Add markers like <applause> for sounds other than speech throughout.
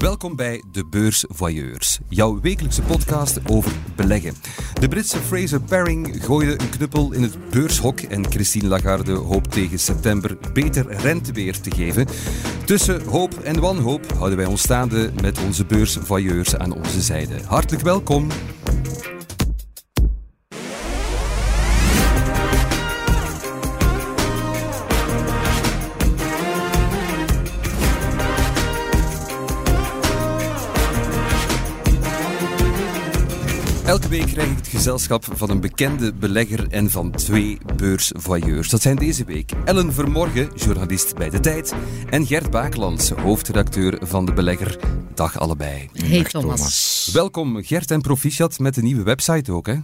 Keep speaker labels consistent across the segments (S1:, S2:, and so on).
S1: Welkom bij De Beurs Voyeurs, jouw wekelijkse podcast over beleggen. De Britse Fraser Paring gooide een knuppel in het beurshok en Christine Lagarde hoopt tegen september beter renteweer te geven. Tussen hoop en wanhoop houden wij ons staande met onze Beurs Voyeurs aan onze zijde. Hartelijk welkom. Elke week krijg ik het gezelschap van een bekende belegger en van twee beursvoyeurs. Dat zijn deze week Ellen Vermorgen, journalist bij De Tijd, en Gert Bakelands, hoofdredacteur van De Belegger. Dag allebei.
S2: Hey Thomas.
S1: Welkom Gert en proficiat met de nieuwe website ook, hè?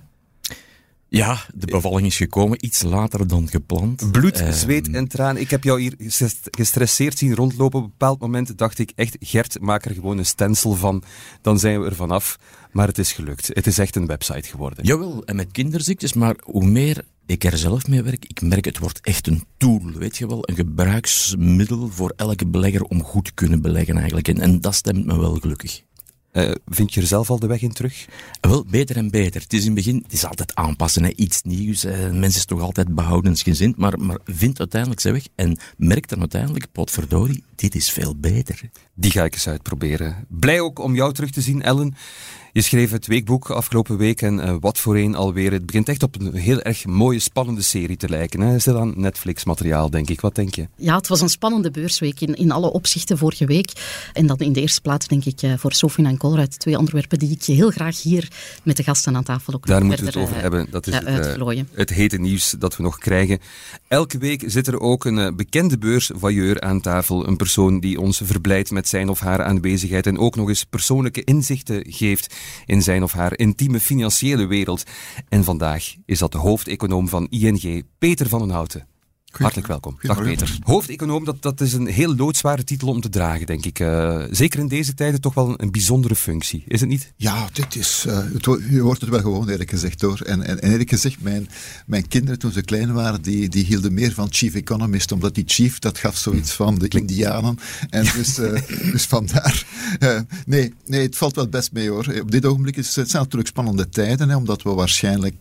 S3: Ja, de bevalling is gekomen iets later dan gepland.
S1: Bloed,
S3: Eh,
S1: zweet en traan. Ik heb jou hier ges- gestresseerd zien rondlopen. Op een bepaald moment dacht ik echt, Gert, maak er gewoon een stencil van. Dan zijn we er vanaf. Maar het is gelukt. Het is echt een website geworden.
S3: Jawel, en met kinderziektes, maar hoe meer ik er zelf mee werk, ik merk het wordt echt een tool, weet je wel, een gebruiksmiddel voor elke belegger om goed te kunnen beleggen eigenlijk. En, en dat stemt me wel gelukkig.
S1: Eh, vind je er zelf al de weg in terug?
S3: Wel, beter en beter. Het is in het begin, het is altijd aanpassen, hè. iets nieuws. Eh, mensen is toch altijd behoudensgezind, maar, maar vind uiteindelijk zijn weg en merkt dan uiteindelijk, potverdorie, dit is veel beter.
S1: Die ga ik eens uitproberen. Blij ook om jou terug te zien, Ellen. Je schreef het weekboek afgelopen week en eh, wat voor een alweer. Het begint echt op een heel erg mooie, spannende serie te lijken. Hè? Is dat aan Netflix-materiaal, denk ik? Wat denk je?
S2: Ja, het was een spannende beursweek in, in alle opzichten vorige week. En dan in de eerste plaats denk ik eh, voor Sofien en Colruyt, twee onderwerpen die ik heel graag hier met de gasten aan tafel ook
S1: Daar moeten we het over
S2: eh,
S1: hebben. Dat is het, het hete nieuws dat we nog krijgen. Elke week zit er ook een bekende beursvoyeur aan tafel. Een persoon die ons verblijdt met zijn of haar aanwezigheid en ook nog eens persoonlijke inzichten geeft in zijn of haar intieme financiële wereld. En vandaag is dat de hoofdeconoom van ING, Peter van den Houten. Hartelijk welkom. Dag Peter. Hoofdeconoom, dat, dat is een heel loodzware titel om te dragen, denk ik. Eh, zeker in deze tijden toch wel een, een bijzondere functie, is het niet?
S4: Ja, dit is, eh, het, je hoort het wel gewoon eerlijk gezegd hoor. En, en, en eerlijk gezegd, mijn, mijn kinderen toen ze klein waren, die, die hielden meer van chief economist, omdat die chief, dat gaf zoiets van de indianen. En dus, eh, <laughs> dus vandaar, nee, nee, het valt wel best mee hoor. Op dit ogenblik is het zijn natuurlijk spannende tijden, hè, omdat we waarschijnlijk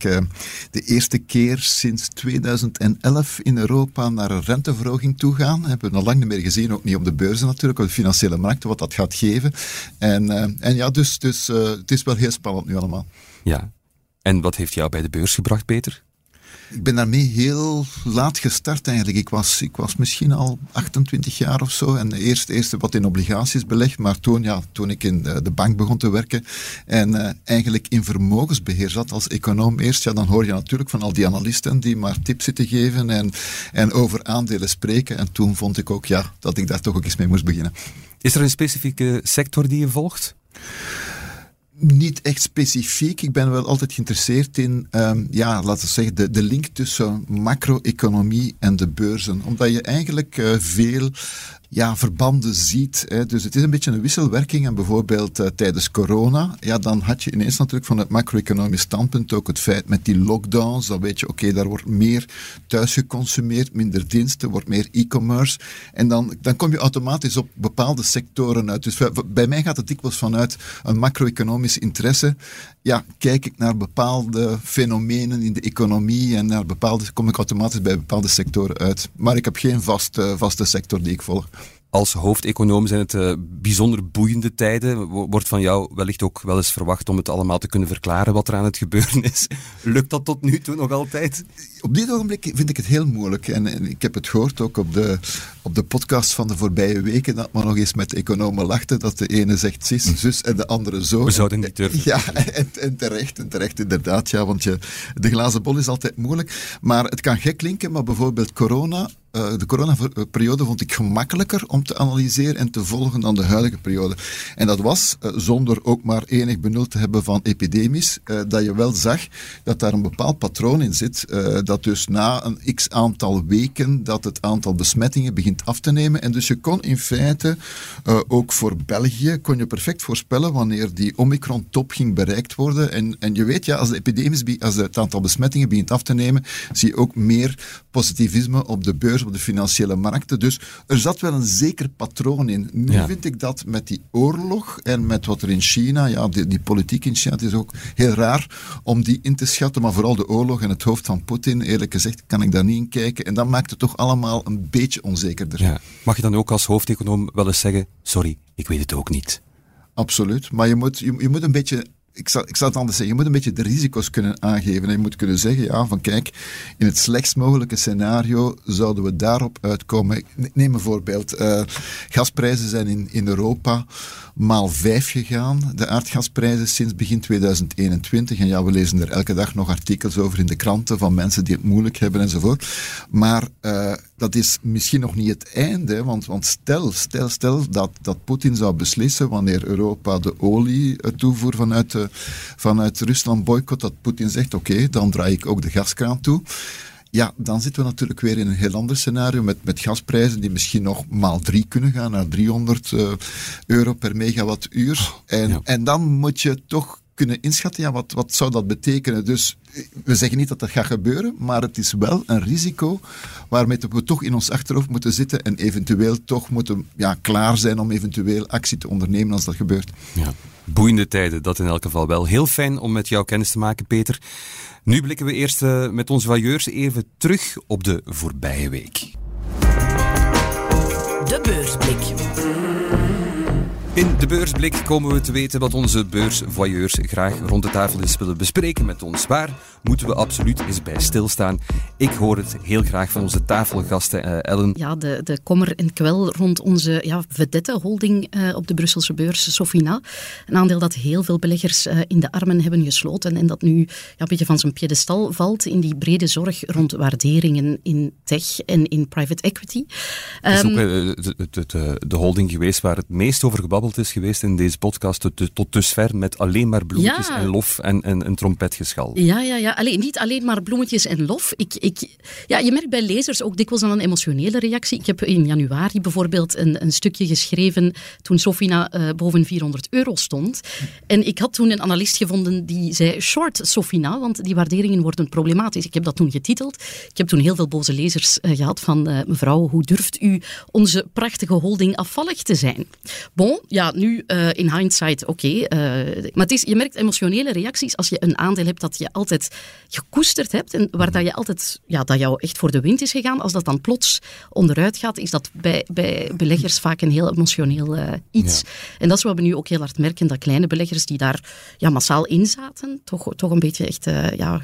S4: de eerste keer sinds 2011 in Europa naar een renteverhoging toe gaan. Hebben we nog lang niet meer gezien, ook niet op de beurzen natuurlijk, op de financiële markten, wat dat gaat geven. En, eh, en ja, dus, dus eh, het is wel heel spannend nu allemaal.
S1: Ja. En wat heeft jou bij de beurs gebracht, Peter?
S4: Ik ben daarmee heel laat gestart eigenlijk. Ik was, ik was misschien al 28 jaar of zo. En eerst, eerst wat in obligaties belegd. Maar toen, ja, toen ik in de, de bank begon te werken en eh, eigenlijk in vermogensbeheer zat als econoom eerst, ja, dan hoor je natuurlijk van al die analisten die maar tips zitten geven en, en over aandelen spreken. En toen vond ik ook ja, dat ik daar toch ook eens mee moest beginnen.
S1: Is er een specifieke sector die je volgt?
S4: Niet echt specifiek. Ik ben wel altijd geïnteresseerd in, ehm, ja, laten we zeggen, de, de link tussen macro-economie en de beurzen. Omdat je eigenlijk eh, veel ja, verbanden ziet. Hè. Dus het is een beetje een wisselwerking. En bijvoorbeeld eh, tijdens corona, ja, dan had je ineens natuurlijk van het macro-economisch standpunt ook het feit met die lockdowns. Dan weet je, oké, daar wordt meer thuis geconsumeerd, minder diensten, wordt meer e-commerce. En dan, dan kom je automatisch op bepaalde sectoren uit. Dus bij- bij mij gaat het dikwijls vanuit een macro-economisch interesse. Ja, kijk ik naar bepaalde fenomenen in de economie en naar bepaalde, kom ik automatisch bij bepaalde sectoren uit. Maar ik heb geen vaste, vaste sector die ik volg.
S1: Als hoofdeconoom zijn het eh, bijzonder boeiende tijden. Wo- Wordt van jou wellicht ook wel eens verwacht om het allemaal te kunnen verklaren wat er aan het gebeuren is. <laughs> Lukt dat tot nu toe nog altijd?
S4: Op dit ogenblik vind ik het heel moeilijk. En, en ik heb het gehoord ook op de, op de podcast van de voorbije weken, dat we nog eens met economen lachten, dat de ene zegt zus, zus en de andere zo.
S1: We zouden niet durven.
S4: Ja, en, en terecht, en terecht inderdaad, ja, want je, de glazen bol is altijd moeilijk. Maar het kan gek klinken, maar bijvoorbeeld corona, eh, de coronaperiode vond ik gemakkelijker om te analyseren en te volgen dan de huidige periode. En dat was, eh, zonder ook maar enig benul te hebben van epidemisch, eh, dat je wel zag dat daar een bepaald patroon in zit, dat dus na een x aantal weken dat het aantal besmettingen begint begint af te nemen. En dus je kon in feite, uh, ook voor België, kon je perfect voorspellen wanneer die Omicron-top ging bereikt worden. En, en je weet, ja, als, de epidemisch, als het aantal besmettingen begint af te nemen, zie je ook meer positivisme op de beurs, op de financiële markten. Dus er zat wel een zeker patroon in. Nu vind ik dat met die oorlog en met wat er in China, ja, die, die politiek in China, het is ook heel raar om die in te schatten, maar vooral de oorlog en het hoofd van Poetin, eerlijk gezegd, kan ik daar niet in kijken. En dat maakt het toch allemaal een beetje
S1: Ja. Mag je dan ook als hoofdeconoom wel eens zeggen, sorry, ik weet het ook niet?
S4: Absoluut, maar je moet, je, je moet een beetje ik zal, ik zal het anders zeggen, je moet een beetje de risico's kunnen aangeven. En je moet kunnen zeggen, ja, van kijk, in het slechtst mogelijke scenario zouden we daarop uitkomen. Neem een voorbeeld. Uh, gasprijzen zijn in, in Europa maal vijf gegaan, de aardgasprijzen sinds begin 2021. En ja, we lezen er elke dag nog artikels over in de kranten van mensen die het moeilijk hebben enzovoort. Maar uh, dat is misschien nog niet het einde, want, want stel, stel, stel dat, dat Poetin zou beslissen wanneer Europa de olie toevoer vanuit, uh, vanuit Rusland boycott, dat Poetin zegt oké, dan draai ik ook de gaskraan toe. Ja, dan zitten we natuurlijk weer in een heel ander scenario met, met gasprijzen die misschien nog maal drie kunnen gaan naar 300 uh, euro per megawattuur. Oh, en, ja. en dan moet je toch kunnen inschatten, ja, wat, wat zou dat betekenen? Dus we zeggen niet dat dat gaat gebeuren, maar het is wel een risico waarmee we toch in ons achterhoofd moeten zitten en eventueel toch moeten ja, klaar zijn om eventueel actie te ondernemen als dat gebeurt.
S1: Ja. Boeiende tijden, dat in elk geval wel. Heel fijn om met jou kennis te maken, Peter. Nu blikken we eerst uh, met onze vailleurs even terug op de voorbije week.
S5: De beursblik.
S1: In de beursblik komen we te weten wat onze beursvoyeurs graag rond de tafel eens willen bespreken met ons. Waar moeten we absoluut eens bij stilstaan? Ik hoor het heel graag van onze tafelgasten, uh, Ellen.
S2: Ja, de, de kommer en kwel rond onze ja, vedette holding uh, op de Brusselse beurs, Sofina. Een aandeel dat heel veel beleggers uh, in de armen hebben gesloten en dat nu ja, een beetje van zijn piedestal valt in die brede zorg rond waarderingen in tech en in private equity.
S1: Het is ook de, de, de, de holding geweest waar het meest over gebabbeld is geweest in deze podcast tot, tot dusver met alleen maar bloemetjes
S2: ja.
S1: en lof en, en, en trompetgeschal.
S2: Ja, ja, ja. Alleen, niet alleen maar bloemetjes en lof. Ik, ik, ja, je merkt bij lezers ook dikwijls dan een emotionele reactie. Ik heb in januari bijvoorbeeld een, een stukje geschreven toen Sofina uh, boven 400 euro stond. En ik had toen een analist gevonden die zei short Sofina, want die waarderingen worden problematisch. Ik heb dat toen getiteld. Ik heb toen heel veel boze lezers uh, gehad van uh, mevrouw, hoe durft u onze prachtige holding afvallig te zijn? Bon, ja, nu uh, in hindsight, oké. Okay, uh, maar het is, je merkt emotionele reacties als je een aandeel hebt dat je altijd gekoesterd hebt en waar dat je altijd, ja, dat jou echt voor de wind is gegaan. Als dat dan plots onderuit gaat, is dat bij, bij beleggers vaak een heel emotioneel uh, iets. Ja. En dat is wat we nu ook heel hard merken, dat kleine beleggers die daar ja, massaal in zaten, toch, toch een beetje echt ja,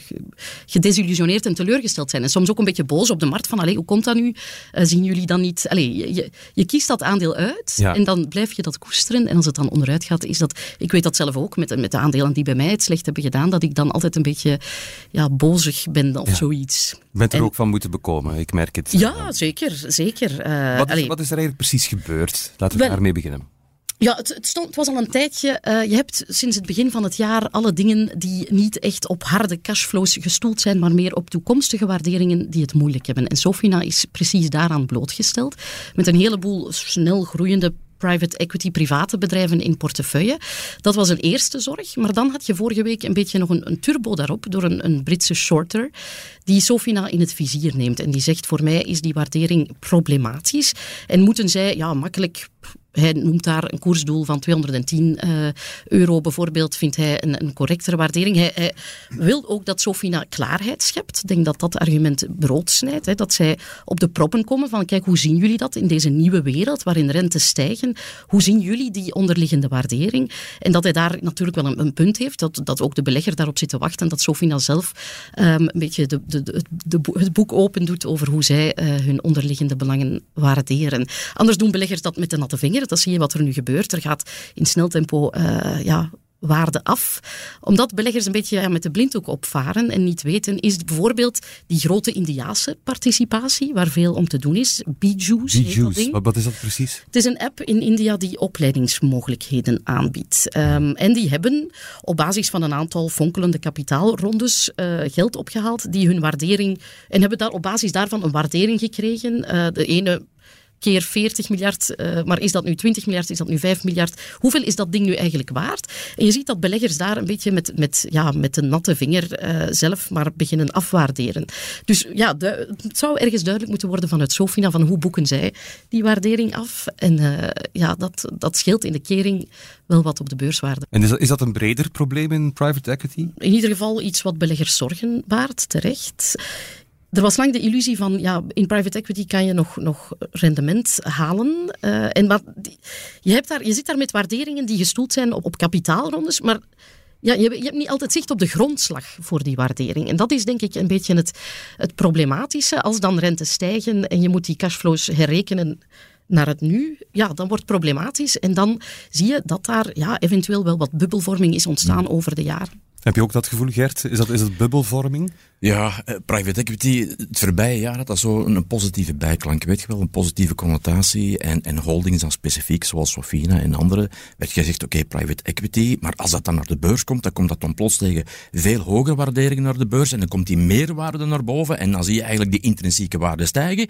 S2: gedesillusioneerd en teleurgesteld zijn. En soms ook een beetje boos op de markt van, allee, hoe komt dat nu? zien jullie dan niet... Allee, je, je, je kiest dat aandeel uit ja. en dan blijf je dat koesteren. En als het dan onderuit gaat, is dat... Ik weet dat zelf ook met, met de aandelen die bij mij het slecht hebben gedaan, dat ik dan altijd een beetje ja, bozig ben of ja. zoiets.
S1: Je bent er en, ook van moeten bekomen, ik merk het.
S2: Ja, zeker. zeker. Uh,
S1: wat, is, wat is er eigenlijk precies gebeurd? Laten we daarmee beginnen.
S2: Ja, het, het, stond, het, was al een tijdje. Uh, je hebt sinds het begin van het jaar alle dingen die niet echt op harde cashflows gestoeld zijn, maar meer op toekomstige waarderingen die het moeilijk hebben. En Sofina is precies daaraan blootgesteld. Met een heleboel snel groeiende private equity, private bedrijven in portefeuille. Dat was een eerste zorg. Maar dan had je vorige week een beetje nog een, een turbo daarop door een, een Britse shorter die Sofina in het vizier neemt. En die zegt, voor mij is die waardering problematisch. En moeten zij ja, makkelijk hij noemt daar een koersdoel van 210 uh, euro bijvoorbeeld, vindt hij een, een correctere waardering. Hij, hij, wil ook dat Sofina klaarheid schept. Ik denk dat dat argument brood snijdt. Hè, dat zij op de proppen komen van, kijk, hoe zien jullie dat in deze nieuwe wereld waarin rentes stijgen? Hoe zien jullie die onderliggende waardering? En dat hij daar natuurlijk wel een, een punt heeft, dat, dat ook de belegger daarop zit te wachten, dat Sofina zelf um, een beetje de, de, het boek open doet over hoe zij uh, hun onderliggende belangen waarderen. Anders doen beleggers dat met de natte vinger. Dat zie je wat er nu gebeurt. Er gaat in snel tempo uh, ja, waarde af. Omdat beleggers een beetje ja, met de blinddoek opvaren en niet weten, is bijvoorbeeld die grote Indiaanse participatie, waar veel om te doen is. Bijus.
S1: Bijus, wat is dat precies?
S2: Het is een app in India die opleidingsmogelijkheden aanbiedt. Um, en die hebben op basis van een aantal fonkelende kapitaalrondes uh, geld opgehaald, die hun waardering, en hebben daar op basis daarvan een waardering gekregen. Uh, de ene keer 40 miljard. Uh, maar is dat nu 20 miljard? Is dat nu 5 miljard? Hoeveel is dat ding nu eigenlijk waard? En je ziet dat beleggers daar een beetje met, met, ja, met de natte vinger uh, zelf maar beginnen afwaarderen. Dus ja, het zou ergens duidelijk moeten worden vanuit Sofina van hoe boeken zij die waardering af. En uh, ja, dat, dat scheelt in de kering wel wat op de beurswaarde.
S1: En is dat, is dat een breder probleem in private equity?
S2: In ieder geval iets wat beleggers zorgen baart, terecht. Er was lang de illusie van, ja, in private equity kan je nog, nog rendement halen. Uh, en maar je, hebt daar, je zit daar met waarderingen die gestoeld zijn op, op kapitaalrondes, maar ja, je, je, hebt niet altijd zicht op de grondslag voor die waardering. En dat is denk ik een beetje het, het problematische. Als dan rentes stijgen en je moet die cashflows herrekenen naar het nu, ja, dan wordt het problematisch. En dan zie je dat daar ja, eventueel wel wat bubbelvorming is ontstaan over de jaren.
S1: Heb je ook dat gevoel, Gert? Is dat, is dat bubbelvorming?
S3: Ja, eh, private equity, het voorbije jaar had dat zo een positieve bijklank. Weet je wel, een positieve connotatie. En, en holdings dan specifiek, zoals Sofina en andere, werd gezegd, oké, private equity. Maar als dat dan naar de beurs komt, dan komt dat dan plots tegen veel hogere waarderingen naar de beurs. En dan komt die meerwaarde naar boven. En dan zie je eigenlijk die intrinsieke waarde stijgen.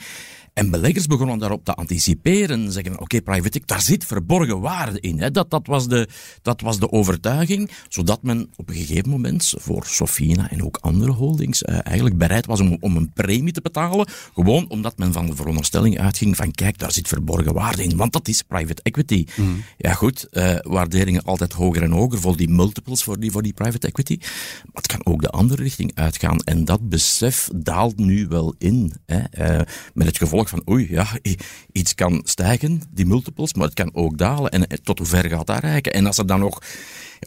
S3: En beleggers begonnen daarop te anticiperen. Zeggen, oké, private equity, daar zit verborgen waarde in. Hè. Dat, dat, was de, dat was de overtuiging. Zodat men op een gegeven moment voor Sofina en ook andere holdings uh, eigenlijk bereid was om, om een premie te betalen. Gewoon omdat men van de veronderstelling uitging van kijk, daar zit verborgen waarde in. Want dat is private equity. Mm. Ja goed, uh, waarderingen altijd hoger en hoger voor die multiples voor die, voor die private equity. Maar het kan ook de andere richting uitgaan. En dat besef daalt nu wel in. Hè. Uh, met het gevolg van oei, ja, iets kan stijgen, die multiples, maar het kan ook dalen. En tot hoe ver gaat dat reiken? En als er dan nog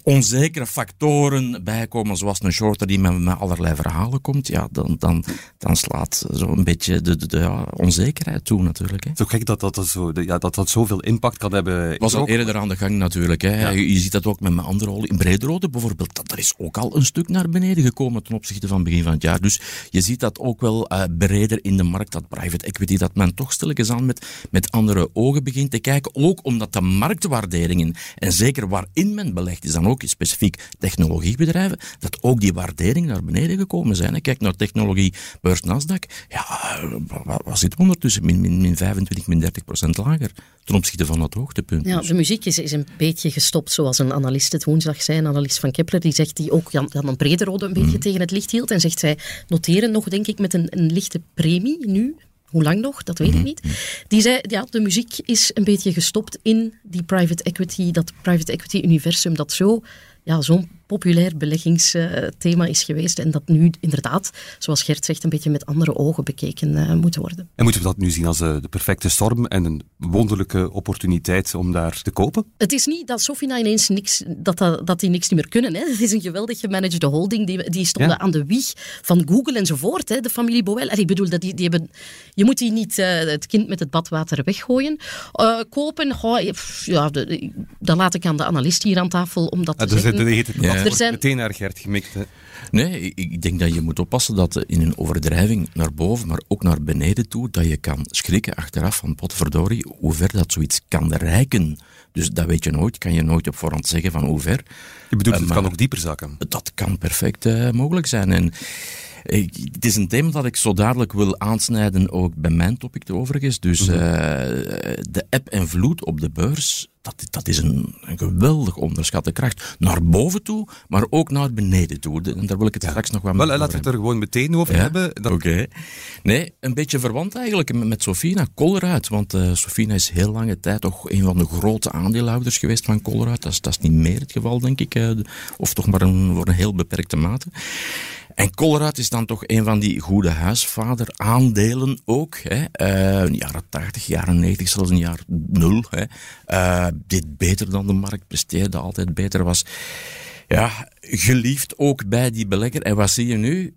S3: onzekere factoren bijkomen, zoals een shorter die met, met allerlei verhalen komt, ja, dan, dan, dan slaat zo'n beetje de, de, de ja, onzekerheid toe natuurlijk. Hè.
S1: Zo gek dat dat, dat, zo, ja, dat dat zoveel impact kan hebben.
S3: Was al eerder aan de gang natuurlijk. Hè. Je, ziet dat ook met mijn andere rol. In Brederode bijvoorbeeld, dat, er is ook al een stuk naar beneden gekomen ten opzichte van begin van het jaar. Dus je ziet dat ook wel uh, breder in de markt, dat private equity, dat men toch stilletjes aan met, met andere ogen begint te kijken. Ook omdat de marktwaarderingen, en zeker waarin men belegt, is dan ook specifiek technologiebedrijven, dat ook die waarderingen naar beneden gekomen zijn. Kijk naar technologie, beurs Nasdaq. Ja, wat zit ondertussen? Min, min, min 25, min 30 procent lager ten opzichte van dat hoogtepunt.
S2: Ja, de muziek is, is een beetje gestopt, zoals een analist het woensdag zei, een analist van Kepler, die zegt die ook Jan, Jan Brederode een beetje mm. tegen het licht hield en zegt zij noteren nog, denk ik, met een, een lichte premie nu, hoe lang nog, dat weet ik mhm. niet. Die zei, ja, de muziek is een beetje gestopt in die private equity, dat private equity universum dat zo, ja, zo'n populair beleggingsthema is geweest en dat nu inderdaad, zoals Gert zegt, een beetje met andere ogen bekeken uh, moet worden.
S1: En moeten we dat nu zien als uh, de perfecte storm en een wonderlijke opportuniteit om daar te kopen?
S2: Het is niet dat Sofina ineens niks, dat, dat, dat die niks niet meer kunnen. Hè. Het is een geweldig gemanaged holding. Die, die stonden aan de wieg van Google enzovoort. Hè. De familie Boel. ik bedoel, dat die, die hebben, je moet die niet uh, het kind met het badwater weggooien. kopen, goh, ja, de, dan laat ik aan de analist hier aan tafel om dat te ah, zeggen
S1: er zijn... meteen naar Gert gemikt. Hè.
S3: Nee, ik denk dat je moet oppassen dat in een overdrijving naar boven, maar ook naar beneden toe, dat je kan schrikken achteraf van potverdorie, hoe ver dat zoiets kan reiken. Dus dat weet je nooit, kan je nooit op voorhand zeggen van hoe ver.
S1: Je bedoelt, het kan ook dieper zakken?
S3: Dat kan perfect uh, mogelijk zijn. En het is een thema dat ik zo dadelijk wil aansnijden, ook bij mijn topic overigens. Dus uh, de eb en vloed op de beurs, dat, dat is een, een, geweldig onderschatte kracht. Naar boven toe, maar ook naar beneden toe. En daar wil ik het straks nog wat
S1: wel, Laten we het er gewoon meteen over hebben.
S3: Oké. Nee, een beetje verwant eigenlijk met Sofina, Colruyt. Want uh, Sofina is heel lange tijd toch een van de grote aandeelhouders geweest van Colruyt. Dat is, dat is niet meer het geval, denk ik. Uh, of toch maar een, voor een heel beperkte mate. En Colruyt is dan toch een van die goede huisvader aandelen ook. Hè. Uh, jaren 80, jaren 90, zelfs in jaar 0. Hè. Uh, dit beter dan de markt, presteerde altijd beter. Was ja, geliefd ook bij die belegger. En wat zie je nu?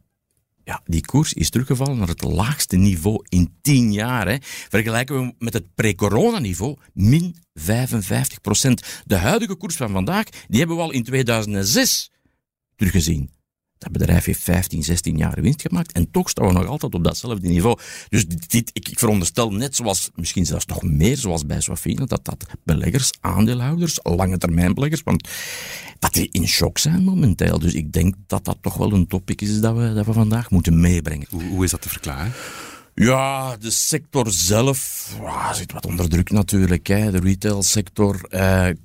S3: Ja, die koers is teruggevallen naar het laagste niveau in 10 jaar. Hè. Vergelijken we met het pre-corona-niveau, min 55 procent. De huidige koers van vandaag, die hebben we al in 2006 teruggezien. Dat bedrijf heeft 15, 16 jaar winst gemaakt en toch staan we nog altijd op datzelfde niveau. Dus dit, ik, ik veronderstel net zoals, misschien zelfs nog meer zoals bij Sofina, dat dat beleggers, aandeelhouders, lange termijn beleggers, want dat die in shock zijn momenteel. Dus ik denk dat dat toch wel een topic is dat we, dat we vandaag moeten meebrengen.
S1: Hoe, hoe is dat te verklaren?
S3: Ja, de sector zelf ja, zit wat onder druk natuurlijk. Hè. De retailsector.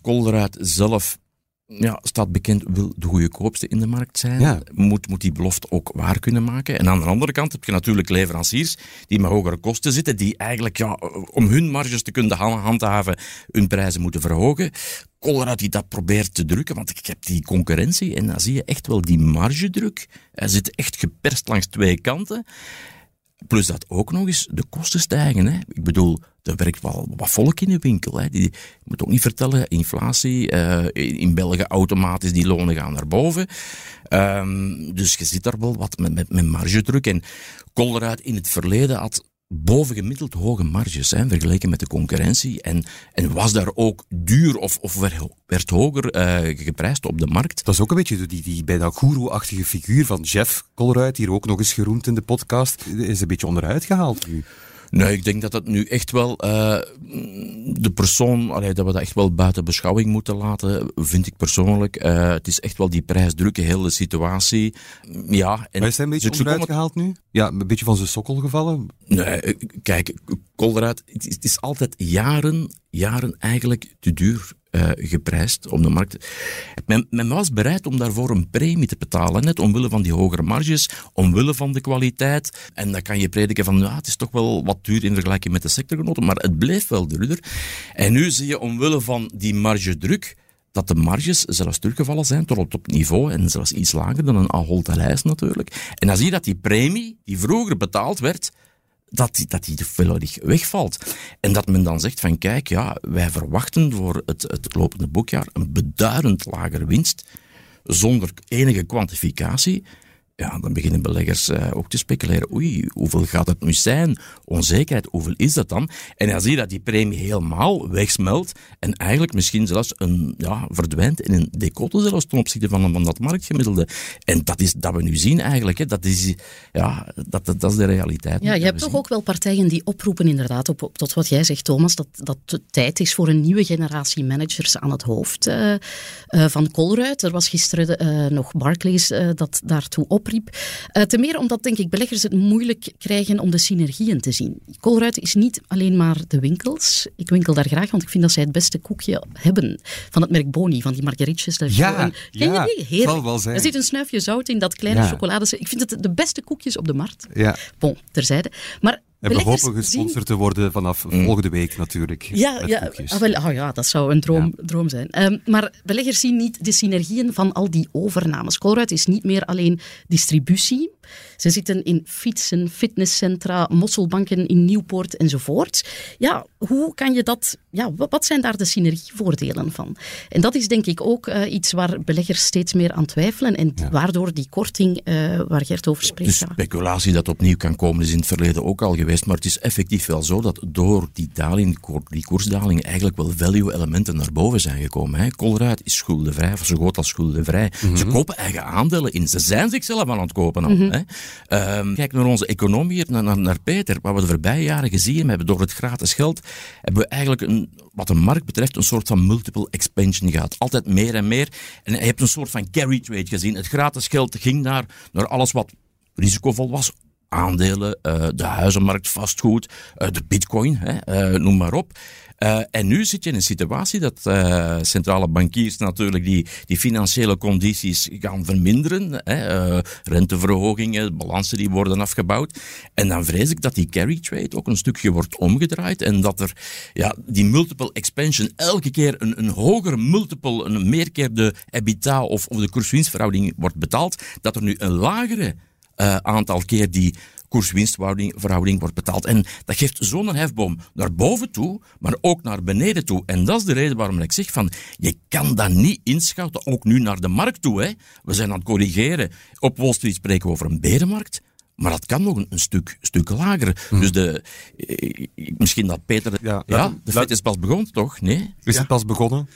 S3: Colruyt zelf ja, staat bekend, wil de goedkoopste in de markt zijn. Moet, moet die belofte ook waar kunnen maken. En aan de andere kant heb je natuurlijk leveranciers die met hogere kosten zitten, die eigenlijk ja, om hun marges te kunnen handhaven, hun prijzen moeten verhogen. Colruyt die dat probeert te drukken, want ik heb die concurrentie en dan zie je echt wel die margedruk. Hij zit echt geperst langs twee kanten. Plus dat ook nog eens de kosten stijgen. Hè. Ik bedoel, er werkt wel wat volk in de winkel. Hè. Die, ik moet ook niet vertellen, inflatie. Uh, in België automatisch die lonen gaan naar boven. Um, dus je zit daar wel wat met, met, met margedruk. En Colruyt in het verleden had bovengemiddeld hoge marges zijn vergeleken met de concurrentie. En, en was daar ook duur of, of werd hoger uh, geprijsd op de markt.
S1: Dat is ook een beetje die, die bijna guru-achtige figuur van Jeff Colruyt, hier ook nog eens geroemd in de podcast, is een beetje onderuit gehaald nu.
S3: Nee, ik denk dat het nu echt wel uh, de persoon, allee, dat we dat echt wel buiten beschouwing moeten laten, vind ik persoonlijk. Uh, het is echt wel die prijsdruk, heel de situatie. Ja,
S1: en maar is hij een beetje onderuit gehaald nu? Ja, een beetje van zijn sokkel gevallen?
S3: Nee, eh, kijk, Colruyt, het is altijd jaren, jaren eigenlijk te duur uh, geprijsd op de markt. Men, men, was bereid om daarvoor een premie te betalen, net omwille van die hogere marges, omwille van de kwaliteit. En dan kan je prediken van, ja, het is toch wel wat duur in vergelijking met de sectorgenoten, maar het bleef wel duurder. En nu zie je omwille van die margedruk, dat de marges zelfs teruggevallen zijn tot op niveau en zelfs iets lager dan een Ahold natuurlijk. En dan zie je dat die premie, die vroeger betaald werd, dat dat die volledig wegvalt. En dat men dan zegt van kijk, ja, wij verwachten voor het, het lopende boekjaar een beduidend lagere winst, zonder enige kwantificatie ja, dan beginnen beleggers uh, ook te speculeren. Oei, hoeveel gaat het nu zijn? Onzekerheid, hoeveel is dat dan? En dan zie je dat die premie helemaal wegsmelt en eigenlijk misschien zelfs een, ja, verdwijnt in een decote zelfs ten opzichte van, van dat marktgemiddelde. En dat is dat we nu zien eigenlijk. Hè. Dat, is, ja, dat, dat, is de realiteit.
S2: Ja, je hebt toch ook wel partijen die oproepen inderdaad op, op, tot wat jij zegt, Thomas, dat, dat het tijd is voor een nieuwe generatie managers aan het hoofd uh, uh, van Colruyt. Er was gisteren nog Barclays dat daartoe opriep uh, ten meer omdat, denk ik, beleggers het moeilijk krijgen om de synergieën te zien. Colruyt is niet alleen maar de winkels. Ik winkel daar graag, want ik vind dat zij het beste koekje hebben. Van het merk Boni, van die marguerites.
S1: Ja, ken ja,
S2: je die? Heerlijk. Er zit een snuifje zout in, dat kleine ja. chocolade. Ik vind het de beste koekjes op de markt.
S1: Ja.
S2: Bon, terzijde. Maar
S1: en we hopen gesponsord te worden vanaf mm. volgende week natuurlijk.
S2: Ja, ja, ah, wel, oh ja dat zou een droom, droom zijn. Um, maar beleggers zien niet de synergieën van al die overnames. Colruyt is niet meer alleen distributie. Ze zitten in fietsen, fitnesscentra, mosselbanken in Nieuwpoort enzovoort. Ja, hoe kan je dat... Ja, wat zijn daar de synergievoordelen van? En dat is denk ik ook uh, iets waar beleggers steeds meer aan twijfelen en waardoor die korting uh, waar Gert over spreekt.
S3: De speculatie dat opnieuw kan komen is in het verleden ook al geweest, maar het is effectief wel zo dat door die daling, die koersdaling, eigenlijk wel value-elementen naar boven zijn gekomen. Hè. Colruyt is schuldenvrij, of zo groot als schuldenvrij. Mm Ze kopen eigen aandelen in. Ze zijn zichzelf aan het kopen al. Mm hè. Um, kijk naar onze economie, naar, naar, Peter. Wat we de voorbije jaren gezien hebben door het gratis geld, hebben we eigenlijk, een, wat de markt betreft, een soort van multiple expansion gehad. Altijd meer en meer. En je hebt een soort van carry trade gezien. Het gratis geld ging naar, naar alles wat risicovol was aandelen, uh, de huizenmarkt, vastgoed, uh, de bitcoin, uh, noem maar op. Uh, en nu zit je in een situatie dat uh, centrale bankiers natuurlijk die, die financiële condities gaan verminderen. Hè, uh, renteverhogingen, balansen die worden afgebouwd. En dan vrees ik dat die carry trade ook een stukje wordt omgedraaid en dat er ja, die multiple expansion elke keer een, een hogere multiple, een meer keer de EBITDA of, of de koerswinstverhouding wordt betaald, dat er nu een lagere aantal keer die koers-winstverhouding wordt betaald. En dat geeft zo'n hefboom naar boven toe, maar ook naar beneden toe. En dat is de reden waarom ik zeg van, je kan dat niet inschatten, ook nu naar de markt toe. Hè. We zijn aan het corrigeren. Op Wall Street spreken we over een berenmarkt. Maar dat kan nog een, een stuk, stuk lager. Hmm. Dus de, eh, misschien dat Peter... Ja, ja de vet is pas begonnen, toch? Nee?
S1: Is het pas begonnen?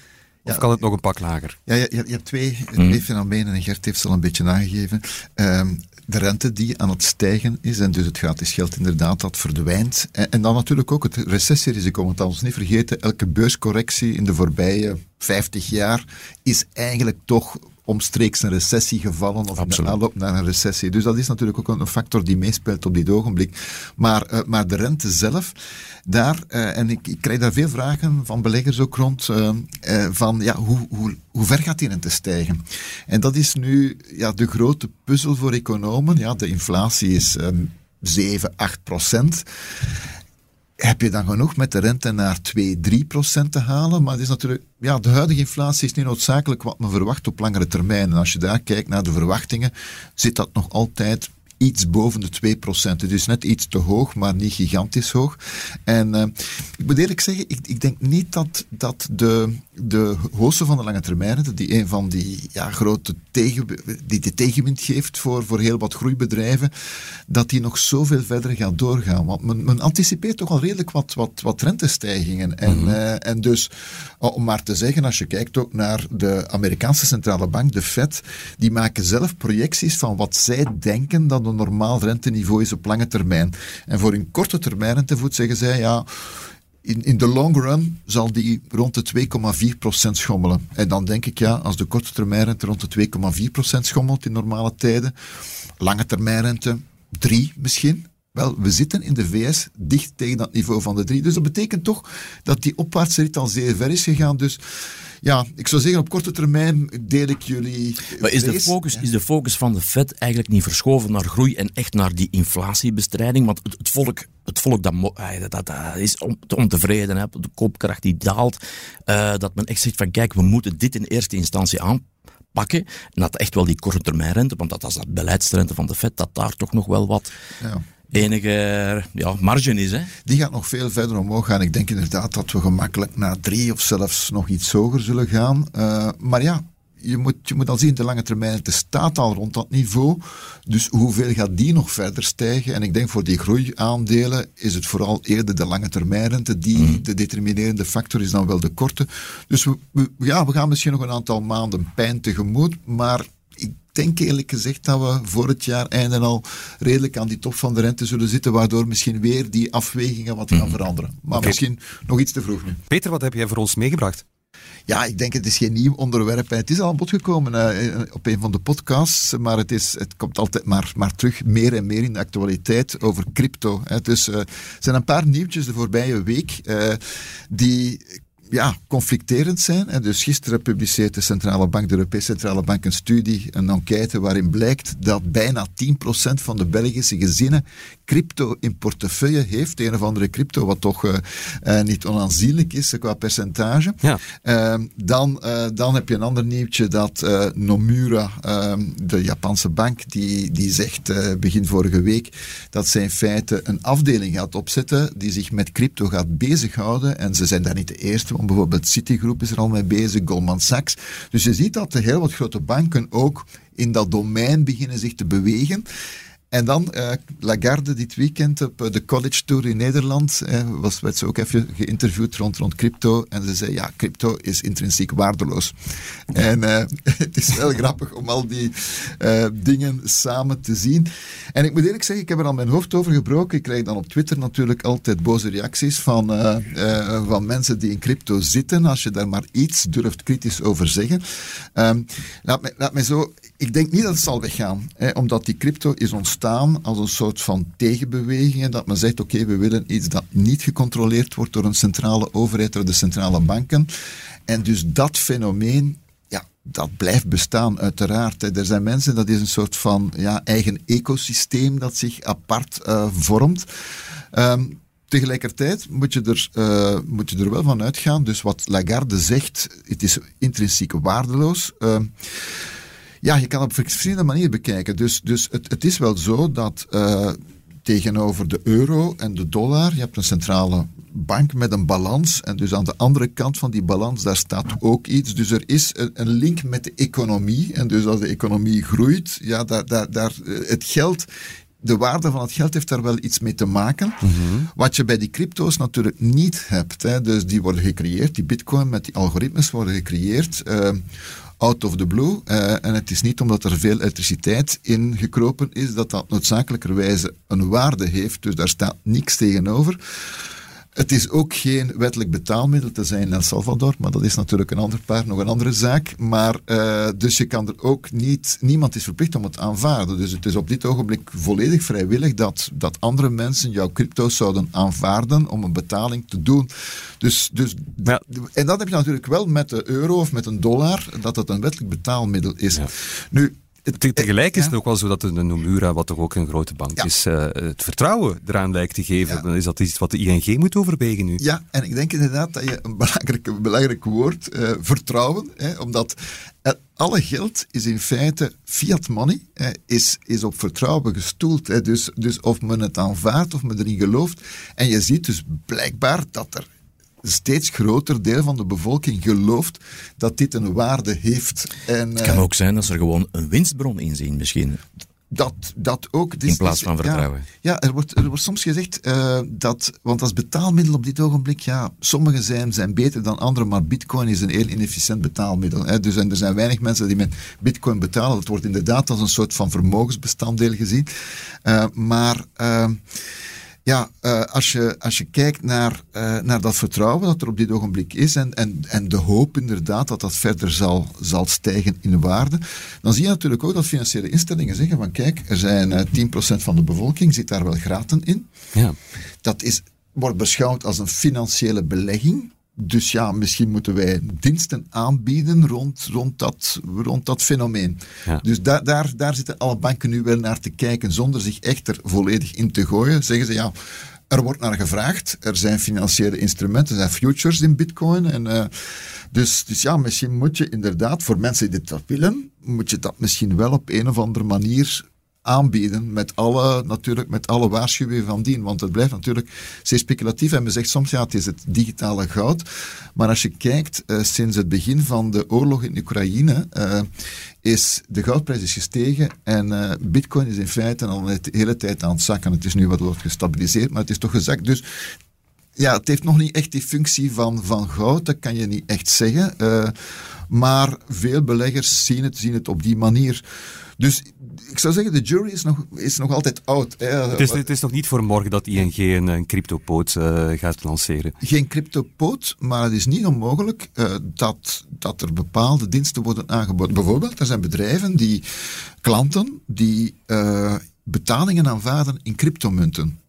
S1: Of kan het nog een pak lager?
S4: Ja, je, je, hebt twee, twee fenomenen en Gert heeft ze al een beetje aangegeven. Um, de rente die aan het stijgen is en dus het gratis geld inderdaad dat verdwijnt. En, en dan natuurlijk ook het recessierisico, want laten we niet vergeten, elke beurscorrectie in de voorbije 50 jaar is eigenlijk toch omstreeks een recessie gevallen of
S3: Absoluut.
S4: aanloop naar een recessie. Dus dat is natuurlijk ook een factor die meespeelt op dit ogenblik. Maar, uh, maar de rente zelf, daar, uh, en ik, ik, krijg daar veel vragen van beleggers ook rond, uh, van ja, hoe, hoe, hoe ver gaat die rente stijgen? En dat is nu ja, de grote puzzel voor economen. Ja, de inflatie is um, 7, 8 procent heb je dan genoeg met de rente naar 2, 3 procent te halen. Maar het is natuurlijk, ja, de huidige inflatie is niet noodzakelijk wat men verwacht op langere termijn. En als je daar kijkt naar de verwachtingen, zit dat nog altijd iets boven de 2%. Het is net iets te hoog, maar niet gigantisch hoog. En uh, ik moet eerlijk zeggen, ik, ik denk niet dat, dat de, de hoogste van de lange termijn, die een van die ja, grote tegen, die de tegenwind geeft voor, voor heel wat groeibedrijven, dat die nog zoveel verder gaat doorgaan. Want men, men anticipeert toch al redelijk wat, wat, wat rentestijgingen. En, mm-hmm. uh, en dus, om maar te zeggen, als je kijkt ook naar de Amerikaanse centrale bank, de Fed, die maken zelf projecties van wat zij denken dat een normaal renteniveau is op lange termijn. En voor een korte termijn rentevoet zeggen zij, ja, in, in de long run zal die rond de 2,4% schommelen. En dan denk ik, ja, als de korte termijn rente rond de 2,4% schommelt in normale tijden, lange termijn rente 3 misschien. Wel, we zitten in de VS dicht tegen dat niveau van de 3. Dus dat betekent toch dat die opwaartse rit al zeer ver is gegaan. Dus ja, ik zou zeggen, op korte termijn deel ik jullie.
S3: Maar is de, focus, ja. is de focus van de Fed eigenlijk niet verschoven naar groei en echt naar die inflatiebestrijding? Want het, het volk, het volk dat, dat, dat is ontevreden, hè, de koopkracht die daalt. Uh, dat men echt zegt van kijk, we moeten dit in eerste instantie aanpakken. En dat echt wel die korte termijnrente, want dat is dat beleidsrente van de Fed, dat daar toch nog wel wat. Ja enige ja, marge is. Hè?
S4: Die gaat nog veel verder omhoog gaan. Ik denk inderdaad dat we gemakkelijk naar drie of zelfs nog iets hoger zullen gaan. Uh, maar ja, je moet, je moet al zien, de lange termijn, het staat al rond dat niveau. Dus hoeveel gaat die nog verder stijgen? En ik denk voor die groeiaandelen is het vooral eerder de lange termijnrente die mm. de determinerende factor is dan wel de korte. Dus we, we, ja, we gaan misschien nog een aantal maanden pijn tegemoet, maar denk eerlijk gezegd dat we voor het jaar einde al redelijk aan die top van de rente zullen zitten, waardoor misschien weer die afwegingen wat gaan veranderen. Maar okay. misschien nog iets te vroeg nu.
S1: Peter, wat heb jij voor ons meegebracht?
S4: Ja, ik denk het is geen nieuw onderwerp. Het is al aan bod gekomen uh, op een van de podcasts, maar het, is, het komt altijd maar, maar terug meer en meer in de actualiteit over crypto. Hè. Dus uh, er zijn een paar nieuwtjes de voorbije week uh, die ja, conflicterend zijn. En dus gisteren publiceert de Centrale Bank, de Europese Centrale Bank, een studie, een enquête waarin blijkt dat bijna 10% van de Belgische gezinnen crypto in portefeuille heeft. Een of andere crypto, wat toch uh, uh, niet onaanzienlijk is qua percentage.
S1: Ja.
S4: Uh, dan, dan heb je een ander nieuwtje dat Nomura, de Japanse bank, die, die zegt begin vorige week dat zij in feite een afdeling gaat opzetten die zich met crypto gaat bezighouden. En ze zijn daar niet de eerste bijvoorbeeld Citigroup is er al mee bezig, Goldman Sachs. Dus je ziet dat heel wat grote banken ook in dat domein beginnen zich te bewegen. En dan uh, Lagarde dit weekend op de college tour in Nederland uh, was, werd ze ook even geïnterviewd rond, rond crypto. En ze zei, ja, crypto is intrinsiek waardeloos. En <laughs> het is wel grappig om al die dingen samen te zien. En ik moet eerlijk zeggen, ik heb er al mijn hoofd over gebroken. Ik krijg dan op Twitter natuurlijk altijd boze reacties van, van mensen die in crypto zitten. Als je daar maar iets durft kritisch over zeggen. Um, laat, me, laat me zo... Ik denk niet dat het zal weggaan. Hè, omdat die crypto is ontstaan als een soort van tegenbeweging. En dat men zegt, oké, we willen iets dat niet gecontroleerd wordt door een centrale overheid, door de centrale banken. En dus dat fenomeen dat blijft bestaan, uiteraard. Er zijn mensen, dat is een soort van ja, eigen ecosysteem dat zich apart uh, vormt. Um, tegelijkertijd moet je, er, uh, moet je er wel van uitgaan. Dus wat Lagarde zegt, het is intrinsiek waardeloos. Uh, ja, je kan op verschillende manieren bekijken. Dus, dus het, het is wel zo dat uh, tegenover de euro en de dollar, je hebt een centrale bank met een balans. En dus aan de andere kant van die balans, daar staat ook iets. Dus er is een, link met de economie. En dus als de economie groeit, ja, daar, daar, daar, het geld de waarde van het geld heeft daar wel iets mee te maken. Mm-hmm. Wat je bij die crypto's natuurlijk niet hebt. Hè. Dus die worden gecreëerd, die bitcoin met die algoritmes worden gecreëerd. Uh, out of the blue. Uh, en het is niet omdat er veel elektriciteit in gekropen is, dat dat noodzakelijkerwijze een waarde heeft. Dus daar staat niks tegenover. Het is ook geen wettelijk betaalmiddel te zijn in El Salvador, maar dat is natuurlijk een ander paar, nog een andere zaak. Maar uh, dus je kan er ook niet, niemand is verplicht om het aanvaarden. Dus het is op dit ogenblik volledig vrijwillig dat, dat andere mensen jouw crypto zouden aanvaarden om een betaling te doen. Dus, dus ja. En dat heb je natuurlijk wel met de euro of met een dollar, dat het een wettelijk betaalmiddel is. Ja. Nu,
S1: Tegelijk is het ook wel zo dat de Nomura, wat toch ook een grote bank is, uh, het vertrouwen eraan lijkt te geven. Dan is dat iets wat de ING moet overwegen nu.
S4: Ja, en ik denk inderdaad dat je een belangrijk, belangrijk woord, uh, vertrouwen, hè, omdat alle geld is in feite fiat money, hè, is, is op vertrouwen gestoeld. Hè, dus, dus of men het aanvaardt of men erin gelooft. En je ziet dus blijkbaar dat er steeds groter deel van de bevolking gelooft dat dit een waarde heeft.
S3: En, het kan uh, ook zijn dat ze er gewoon een winstbron in zien, misschien.
S4: Dat, dat ook.
S3: Dus, in plaats van vertrouwen.
S4: Ja, ja, er, wordt, er wordt soms gezegd uh, dat, want als betaalmiddel op dit ogenblik, ja, sommige zijn, zijn beter dan andere, maar bitcoin is een heel inefficiënt betaalmiddel. Hè. Dus en er zijn weinig mensen die met bitcoin betalen. Dat wordt inderdaad als een soort van vermogensbestanddeel gezien. Uh, maar ja, uh, als, je, als je kijkt naar, uh, naar dat vertrouwen dat er op dit ogenblik is en, en, en de hoop inderdaad dat dat verder zal, zal stijgen in waarde, dan zie je natuurlijk ook dat financiële instellingen zeggen van kijk, er zijn uh, eh, 10% van de bevolking zit daar wel graten in. Ja. Dat is, wordt beschouwd als een financiële belegging. Dus ja, misschien moeten wij diensten aanbieden rond, rond, dat, rond dat fenomeen. Ja. Dus daar, daar, daar zitten alle banken nu wel naar te kijken, zonder zich echt er volledig in te gooien. Zeggen ze ja. Er wordt naar gevraagd. Er zijn financiële instrumenten, er zijn futures in Bitcoin. En, uh, dus, dus ja, misschien moet je inderdaad, voor mensen die dit willen, moet je dat misschien wel op een of andere manier aanbieden met alle, natuurlijk, met alle waarschuwingen van dien. Want het blijft natuurlijk zeer speculatief. En men zegt soms, ja, het is het digitale goud. Maar als je kijkt, uh, sinds het begin van de oorlog in Oekraïne, uh, is de goudprijs is gestegen en uh, bitcoin is in feite al de hele tijd aan het zakken. Het is nu wat wordt gestabiliseerd, maar het is toch gezakt. Dus ja, het heeft nog niet echt die functie van, van goud, dat kan je niet echt zeggen. maar veel beleggers zien het, zien het op die manier. Dus ik zou zeggen, de jury is nog, is nog altijd oud.
S1: Het, is, het is nog niet voor morgen dat ING een, een cryptopoot uh, gaat lanceren.
S4: Geen cryptopoot, maar het is niet onmogelijk uh, dat, dat er bepaalde diensten worden aangeboden. Bijvoorbeeld, er zijn bedrijven die klanten die uh, betalingen aanvaarden in cryptomunten.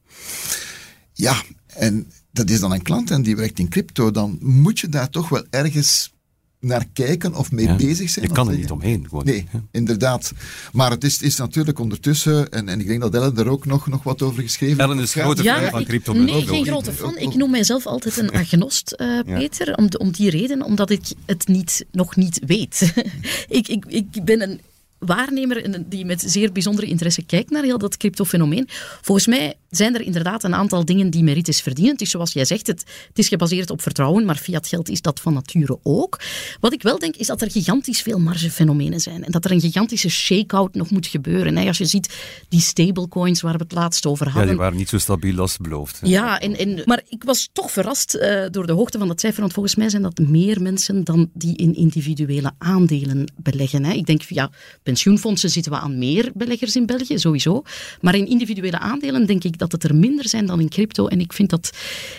S4: Ja, en dat is dan een klant en die werkt in crypto, dan moet je daar toch wel ergens naar kijken of mee bezig zijn.
S1: Je kan er niet omheen. Gewoon.
S4: Nee, inderdaad. Maar het is, is natuurlijk ondertussen, en, en ik denk dat Ellen er ook nog, nog wat over geschreven
S1: heeft. Ellen is grote fan van crypto.
S2: Nee, geen grote fan. Ik noem mijzelf altijd een <laughs> agnost, uh, Peter, om, om die reden, omdat ik het niet, nog niet weet. <laughs> ik, ik, ik ben een waarnemer die met zeer bijzondere interesse kijkt naar heel dat cryptofenomeen. Volgens mij zijn er inderdaad een aantal dingen die merites verdienen. Het is zoals jij zegt, het, het is gebaseerd op vertrouwen, maar fiat geld is dat van nature ook. Wat ik wel denk, is dat er gigantisch veel margefenomenen zijn. En dat er een gigantische shake-out nog moet gebeuren. Als je ziet die stablecoins waar we het laatst over hadden. Ja,
S1: die waren niet zo stabiel als beloofd.
S2: Ja, en, en, maar ik was toch verrast uh, door de hoogte van dat cijfer. Want volgens mij zijn dat meer mensen dan die in individuele aandelen beleggen. Hè. Ik denk, ja, pensioenfondsen zitten we aan meer beleggers in België, sowieso. Maar in individuele aandelen denk ik dat het er minder zijn dan in crypto. En ik vind dat,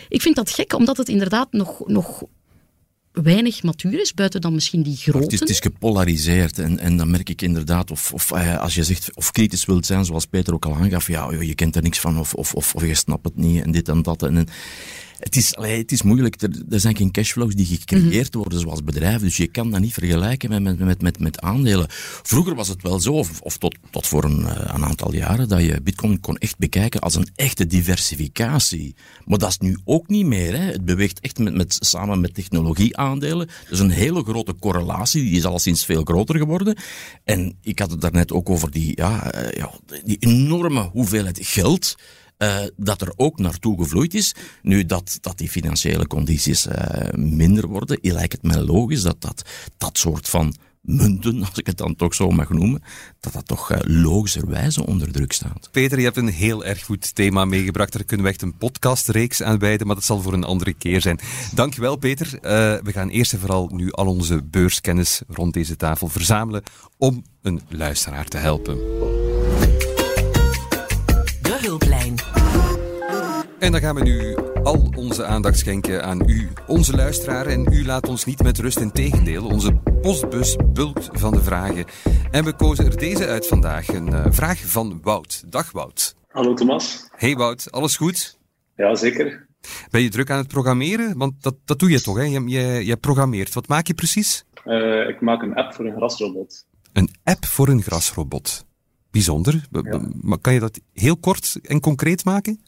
S2: ik vind dat gek, omdat het inderdaad nog, nog weinig matuur is, buiten dan misschien die grote. Het
S3: is, het is gepolariseerd en, en dan merk ik inderdaad, of, of eh, als je zegt, of kritisch wilt zijn, zoals Peter ook al aangaf, ja, je kent er niks van, of, of, of, of je snapt het niet, en dit en dat. En, en het is, allee, het is moeilijk. Er, er, zijn geen cashflows die gecreëerd mhm. worden zoals bedrijven. Dus je kan dat niet vergelijken met, met, met, met, met aandelen. Vroeger was het wel zo, of, of tot, tot voor een, eh, een, aantal jaren, dat je Bitcoin kon echt bekijken als een echte diversificatie. Maar dat is nu ook niet meer. Hè. Het beweegt echt met, met, samen met technologieaandelen. Dus een hele grote correlatie. Die is al sinds veel groter geworden. En ik had het daarnet ook over die, ja, eh, ja, die enorme hoeveelheid geld uh, dat er ook naartoe gevloeid is. Nu, dat, dat die financiële condities uh, minder worden, lijkt het mij logisch dat dat, dat soort van munten, <laughs> als ik het dan toch zo mag noemen, dat dat toch uh, logischerwijze onder druk staat.
S1: Peter, je hebt een heel erg goed thema meegebracht. Daar kunnen we echt een podcastreeks aan wijden, maar dat zal voor een andere keer zijn. Dankjewel, Peter. We gaan eerst en vooral nu al onze beurskennis rond deze tafel verzamelen om een luisteraar te helpen. En dan gaan we nu al onze aandacht schenken aan u, onze luisteraar. En u laat ons niet met rust in tegendeel. Onze postbus bulkt van de vragen. En we kozen er deze uit vandaag. Een uh, vraag van Wout. Dag Wout.
S5: Hallo Thomas.
S1: Hey Wout, alles goed?
S5: Ja, zeker.
S1: Ben je druk aan het programmeren? Want dat, dat doe je toch, hè? Je, je, je programmeert. Wat maak je precies?
S5: Uh, ik maak een app voor een grasrobot.
S1: Een app voor een grasrobot. Bijzonder. Ja. Maar kan je dat heel kort en concreet maken?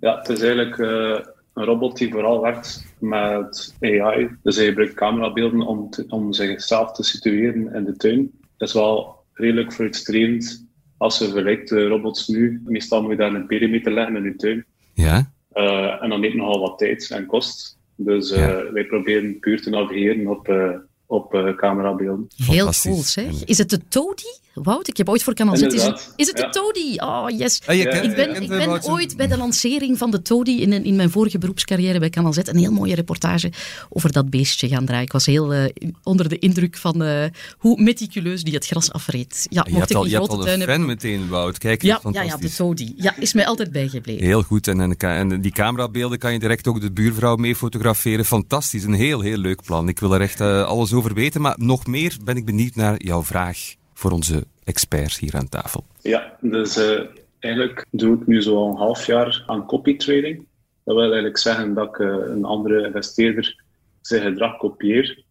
S5: Ja, het is eigenlijk uh, een robot die vooral werkt met AI. Dus hij gebruikt camerabeelden om, te, om zichzelf te situeren in de tuin. Dat is wel redelijk frustrerend als je vergelijkt de robots nu. Meestal moet je daar een perimeter leggen in je tuin.
S1: Ja.
S5: Uh, en dan neemt nogal wat tijd en kost. Dus uh, ja. wij proberen puur te navigeren op, uh, op camerabeelden.
S2: Heel cool zeg. Is het de Todi? Wout, ik heb ooit voor Kanaal Z... Is het, is het de. Todi? Oh, yes.
S1: Ah,
S2: ik ben, ik ben ooit bij de lancering van de Todi in, in mijn vorige beroepscarrière bij Kanaal Z een heel mooie reportage over dat beestje gaan draaien. Ik was heel uh, onder de indruk van uh, hoe meticuleus die het gras afreed. Ja,
S1: je hebt al, je een fan hebben. meteen, Wout. Kijk,
S2: ja, ja, ja, de Todi. Ja, is mij altijd bijgebleven.
S1: Heel goed. En, en, en die camerabeelden kan je direct ook de buurvrouw mee fotograferen. Fantastisch. Een heel, heel leuk plan. Ik wil er echt uh, alles over weten. Maar nog meer ben ik benieuwd naar jouw vraag voor onze experts hier aan tafel.
S5: Ja, dus uh, eigenlijk doe ik nu zo'n een half jaar aan copy trading. Dat wil eigenlijk zeggen dat ik uh, een andere investeerder zijn gedrag kopieer.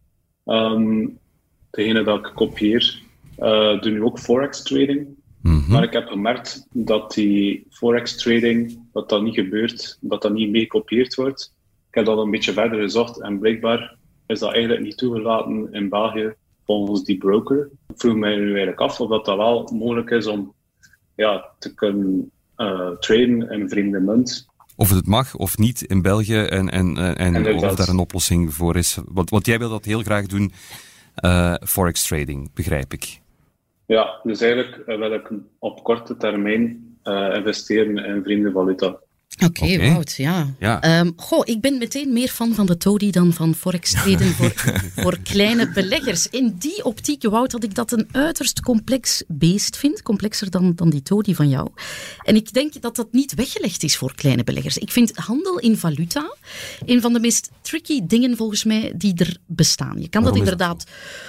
S5: Um, degene dat ik kopieer, uh, doe nu ook forex trading.
S1: Mhm.
S5: Mm -hmm. Maar ik heb gemerkt dat die forex trading, dat dat niet gebeurt, dat dat niet meekopieerd wordt. Ik heb dat een beetje verder gezocht en blijkbaar is dat eigenlijk niet toegelaten in België volgens die broker. Vroeg mij nu eigenlijk af of dat, dat wel mogelijk is om ja, te kunnen uh, traden in vreemde munt.
S1: Of het mag of niet in België en, en, en, en of daar een oplossing voor is. Want, want jij wil dat heel graag doen, uh, forex trading, begrijp ik.
S5: Ja, dus eigenlijk wil ik op korte termijn uh, investeren in vreemde valuta.
S2: Oké, okay, okay. Wout, ja.
S1: ja.
S2: Um, goh, ik ben meteen meer fan van de Todi dan van Forex traden voor, <laughs> voor kleine beleggers. In die optiek, Wout, dat ik dat een uiterst complex beest vind. Complexer dan, dan die Todi van jou. En ik denk dat dat niet weggelegd is voor kleine beleggers. Ik vind handel in valuta een van de meest tricky dingen volgens mij die er bestaan. Je kan
S1: Waarom
S2: dat inderdaad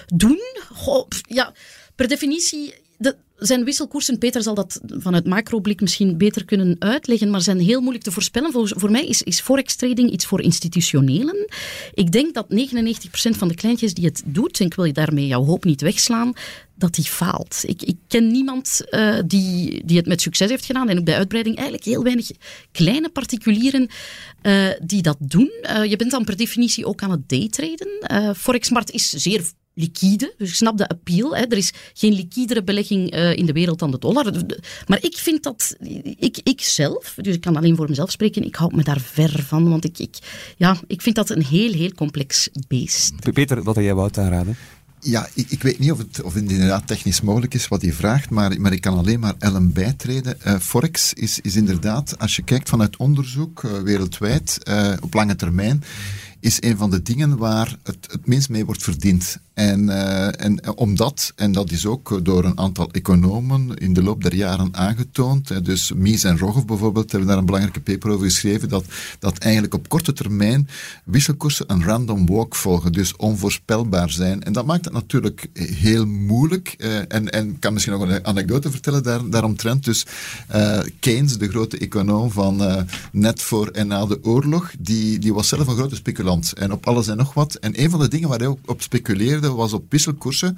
S2: doen. Goh, ja, per definitie de, zijn wisselkoersen, Peter zal dat vanuit macroblik misschien beter kunnen uitleggen, maar zijn heel moeilijk te voorspellen. Voor, mij is, is forex trading iets voor institutionelen. Ik denk dat 99% van de kleintjes die het doet, en ik wil je daarmee jouw hoop niet wegslaan, dat die faalt. Ik, ik ken niemand uh, die, die het met succes heeft gedaan en ook bij uitbreiding eigenlijk heel weinig kleine particulieren uh, die dat doen. Uh, je bent dan per definitie ook aan het daytraden. Forexmarkt is zeer liquide. Dus ik snap de appeal. Hè. Er is geen liquidere belegging uh, in de wereld dan de dollar. Maar ik vind dat, ik, ik zelf, dus ik kan alleen voor mezelf spreken, ik hou me daar ver van. Want ik, ik, ja, ik vind dat een heel, heel complex beest.
S1: Peter, wat heb jij Wout aanraden?
S4: Ja, ik, ik, weet niet of het, of het inderdaad technisch mogelijk is wat hij vraagt, maar, maar ik kan alleen maar Ellen bijtreden. Uh, Forex is, is inderdaad, als je kijkt vanuit onderzoek uh, wereldwijd, uh, op lange termijn, is een van de dingen waar het, het minst mee wordt verdiend. En, uh, en omdat, en dat is ook door een aantal economen in de loop der jaren aangetoond, dus Mies en Rogov bijvoorbeeld hebben daar een belangrijke paper over geschreven, dat, dat eigenlijk op korte termijn wisselkoersen een random walk volgen, dus onvoorspelbaar zijn. En dat maakt het natuurlijk heel moeilijk. Uh, en, en ik kan misschien nog een anekdote vertellen daar, daaromtrent. Dus Keynes, de grote econoom van net voor en na de oorlog, die, die was zelf een grote speculant. En op alles en nog wat. En een van de dingen waar hij ook op speculeerde, was op wisselkoersen.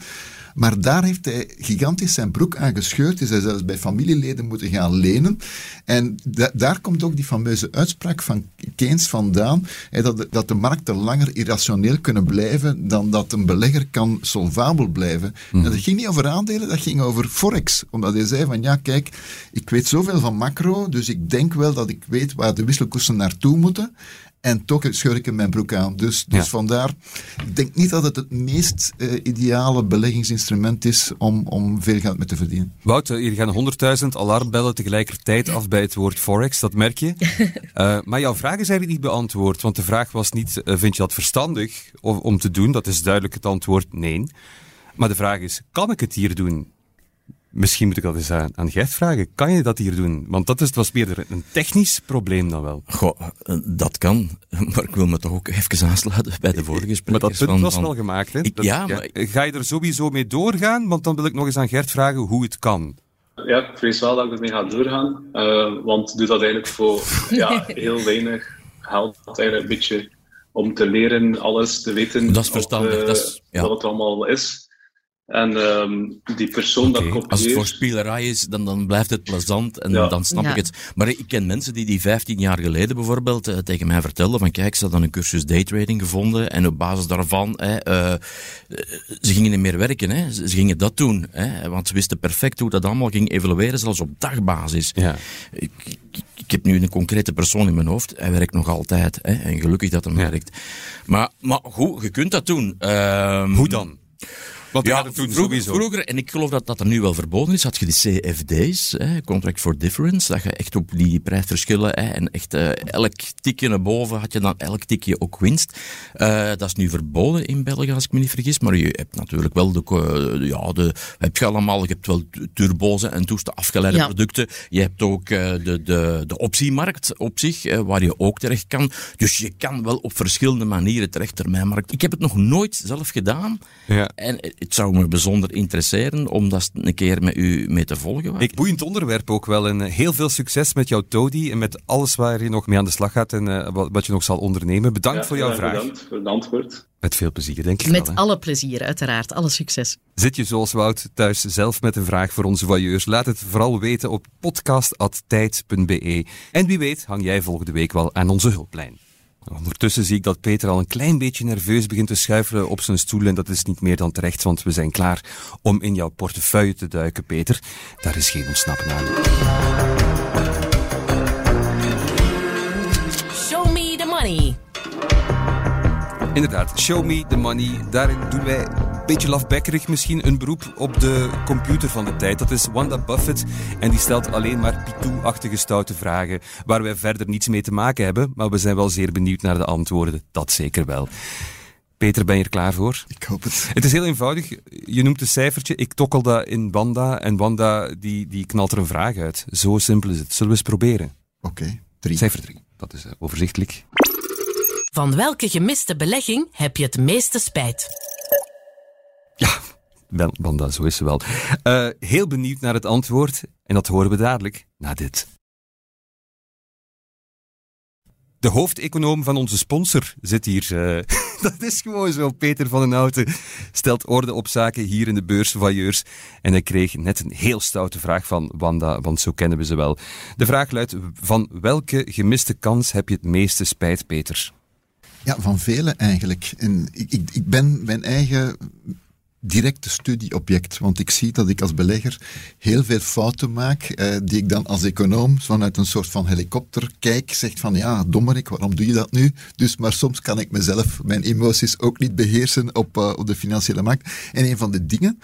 S4: Maar daar heeft hij gigantisch zijn broek aan gescheurd. Is hij zelfs bij familieleden moeten gaan lenen. En da daar komt ook die fameuze uitspraak van Keynes vandaan. Hè, dat, de, dat de markten langer irrationeel kunnen blijven dan dat een belegger kan solvabel blijven. Mm. En dat ging niet over aandelen, dat ging over forex. Omdat hij zei van ja, kijk, ik weet zoveel van macro, dus ik denk wel dat ik weet waar de wisselkoersen naartoe moeten. En toch scheur ik in mijn broek aan. Dus, dus ja. vandaar, ik denk niet dat het het meest uh, ideale beleggingsinstrument is om, om veel geld mee te verdienen.
S1: Wout, hier gaan 100.000 alarmbellen tegelijkertijd af bij het woord forex, dat merk je. uh, <laughs> maar jouw vraag is eigenlijk niet beantwoord, want de vraag was niet, uh, vind je dat verstandig om te doen? Dat is duidelijk het antwoord nee. Maar de vraag is, kan ik het hier doen? Misschien moet ik dat eens aan, aan Gert vragen. Kan je dat hier doen? Want dat is, het was meer een technisch probleem dan wel.
S3: Goh, eh, dat kan. <laughs> Maar ik wil me toch ook even aansluiten bij de vorige sprekers.
S1: Maar dat punt
S3: van-
S1: was
S3: van-
S1: wel gemaakt, hè? Dat-
S3: ja, maar-
S1: Ga je er sowieso mee doorgaan? Want dan wil ik nog eens aan Gert vragen hoe het kan.
S5: Ja, ik vrees wel dat ik ermee ga doorgaan. eh, want ik doe dat eigenlijk voor ja, <laughs> heel weinig geld. Eigenlijk een beetje om te leren, alles te weten.
S3: Dat is verstandig,
S5: Wat, eh,
S3: dat is- ja.
S5: wat het allemaal is. En ehm, die persoon dat kopieert...
S3: Als het voor spielerij is, dan, dan blijft het plezant en
S5: Ja.
S3: dan snap
S2: Ja.
S3: ik het. Maar ik ken mensen die die 15 jaar geleden bijvoorbeeld eh, tegen mij vertelden van kijk, ze hadden een cursus daytrading gevonden en op basis daarvan, hè, eh, ze gingen niet meer werken. Hè. Ze, ze gingen dat doen, hè, want ze wisten perfect hoe dat allemaal ging evolueren, zelfs op dagbasis.
S1: Ja.
S3: Ik, ik, ik heb nu een concrete persoon in mijn hoofd. Hij werkt nog altijd. Hè, en gelukkig dat hij
S1: Ja.
S3: werkt. Maar, maar goed, je kunt dat doen. Ehm,
S1: Hoe dan? Want
S3: ja, vroeger,
S1: sowieso.
S3: vroeger, en ik geloof dat dat er nu wel verboden is, had je die CFD's, hè, Contract for Difference, dat je echt op die prijsverschillen hè, en echt eh, elk tikje naar boven had je dan elk tikje ook winst. Eh, dat is nu verboden in België, als ik me niet vergis, maar je hebt natuurlijk wel de, ja, de heb je allemaal, je hebt wel turbo's en toesten afgeleide
S2: Ja.
S3: producten. Je hebt ook eh, de, de, de optiemarkt op zich, eh, waar je ook terecht kan. Dus je kan wel op verschillende manieren terecht termijnmarkt. Ik heb het nog nooit zelf gedaan.
S1: Ja.
S3: En het zou me bijzonder interesseren om dat een keer met u mee te volgen.
S1: Ik, boeiend onderwerp ook wel. En eh, heel veel succes met jouw Todi en met alles waar je nog mee aan de slag gaat en eh, wat, wat je nog zal ondernemen. Bedankt
S5: Ja,
S1: voor jouw
S5: ja,
S1: vraag.
S5: Bedankt voor het antwoord.
S1: Met veel plezier, denk ik
S2: Met
S1: wel.
S2: alle plezier, uiteraard. Alle succes.
S1: Zit je zoals Wout thuis zelf met een vraag voor onze voyeurs? Laat het vooral weten op podcast.tijd.be. En wie weet hang jij volgende week wel aan onze hulplijn. Ondertussen zie ik dat Peter al een klein beetje nerveus begint te schuifelen op zijn stoel en dat is niet meer dan terecht, want we zijn klaar om in jouw portefeuille te duiken, Peter. Daar is geen ontsnappen aan. Inderdaad, show me the money. Daarin doen wij een beetje lafbekkerig misschien een beroep op de computer van de tijd. Dat is Wanda Buffett en die stelt alleen maar Pitou-achtige stoute vragen waar wij verder niets mee te maken hebben, maar we zijn wel zeer benieuwd naar de antwoorden. Dat zeker wel. Peter, ben je er klaar voor?
S4: Ik hoop het.
S1: Het is heel eenvoudig. Je noemt een cijfertje, ik tokkel dat in Wanda en Wanda die, die knalt er een vraag uit. Zo simpel is het. Zullen we eens proberen?
S4: Oké, drie.
S1: Cijfer 3. Dat is eh, overzichtelijk.
S6: Van welke gemiste belegging heb je het meeste spijt?
S1: Ja, Wanda, zo is ze wel. Eh, heel benieuwd naar het antwoord en dat horen we dadelijk na dit. De hoofdeconoom van onze sponsor zit hier. eh, <laughs> dat is gewoon zo. Peter van den Houten stelt orde op zaken hier in de beurs Voyeurs. En hij kreeg net een heel stoute vraag van Wanda, want zo kennen we ze wel. De vraag luidt, van welke gemiste kans heb je het meeste spijt, Peter?
S4: Ja, van vele eigenlijk. En ik, ik, ik ben mijn eigen directe studieobject, want ik zie dat ik als belegger heel veel fouten maak, eh, die ik dan als econoom vanuit een soort van helikopter kijk, zegt van ja, dommerik, waarom doe je dat nu? Dus, maar soms kan ik mezelf, mijn emoties ook niet beheersen op, eh, op de financiële markt. En een van de dingen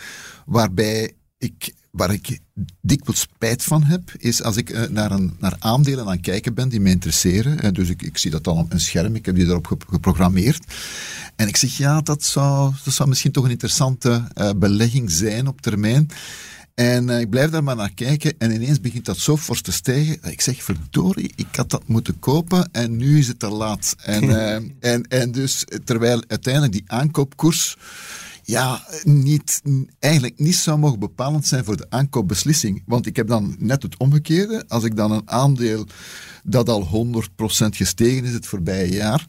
S4: waarbij ik, waar ik dikwijls spijt van heb, is als ik eh, naar, een, naar aandelen aan het kijken ben die mij interesseren. Eh, dus ik, ik zie dat dan op een scherm, ik heb die erop gep- geprogrammeerd. En ik zeg, ja, dat zou, dat zou misschien toch een interessante eh, belegging zijn op termijn. En ik blijf daar maar naar kijken en ineens begint dat zo fors te stijgen. Ik zeg, verdorie, ik had dat moeten kopen en nu is het te laat. En, <laughs> en, en dus, terwijl uiteindelijk die aankoopkoers ja, niet, eigenlijk niet zou mogen bepalend zijn voor de aankoopbeslissing. Want ik heb dan net het omgekeerde. Als ik dan een aandeel dat al 100% gestegen is het voorbije jaar,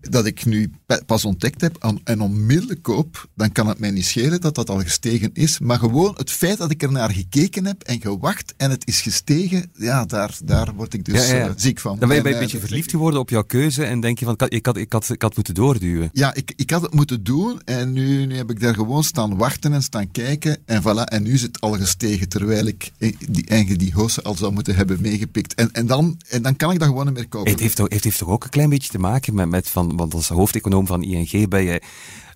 S4: dat ik nu pa- pas ontdekt heb en- onmiddellijk koop, dan kan het mij niet schelen dat dat al gestegen is. Maar gewoon het feit dat ik er naar gekeken heb en gewacht en het is gestegen, ja, daar, daar word ik dus
S1: Ja, ja, ja.
S4: eh, ziek van.
S1: Dan ben je
S4: En,
S1: een
S4: eh,
S1: beetje verliefd geworden op jouw keuze en denk je van, ik had, ik had, ik had, moeten doorduwen.
S4: Ja, ik, ik had het moeten doen en nu, nu heb ik daar gewoon staan wachten en staan kijken en voilà, en nu is het al gestegen, terwijl ik eh, die, eigenlijk die hoogste al zou moeten hebben meegepikt. En, en, dan, en dan kan ik dat gewoon niet meer kopen.
S1: Het heeft, toch, het heeft toch ook een klein beetje te maken met, met van, want als hoofdeconoom van ING ben je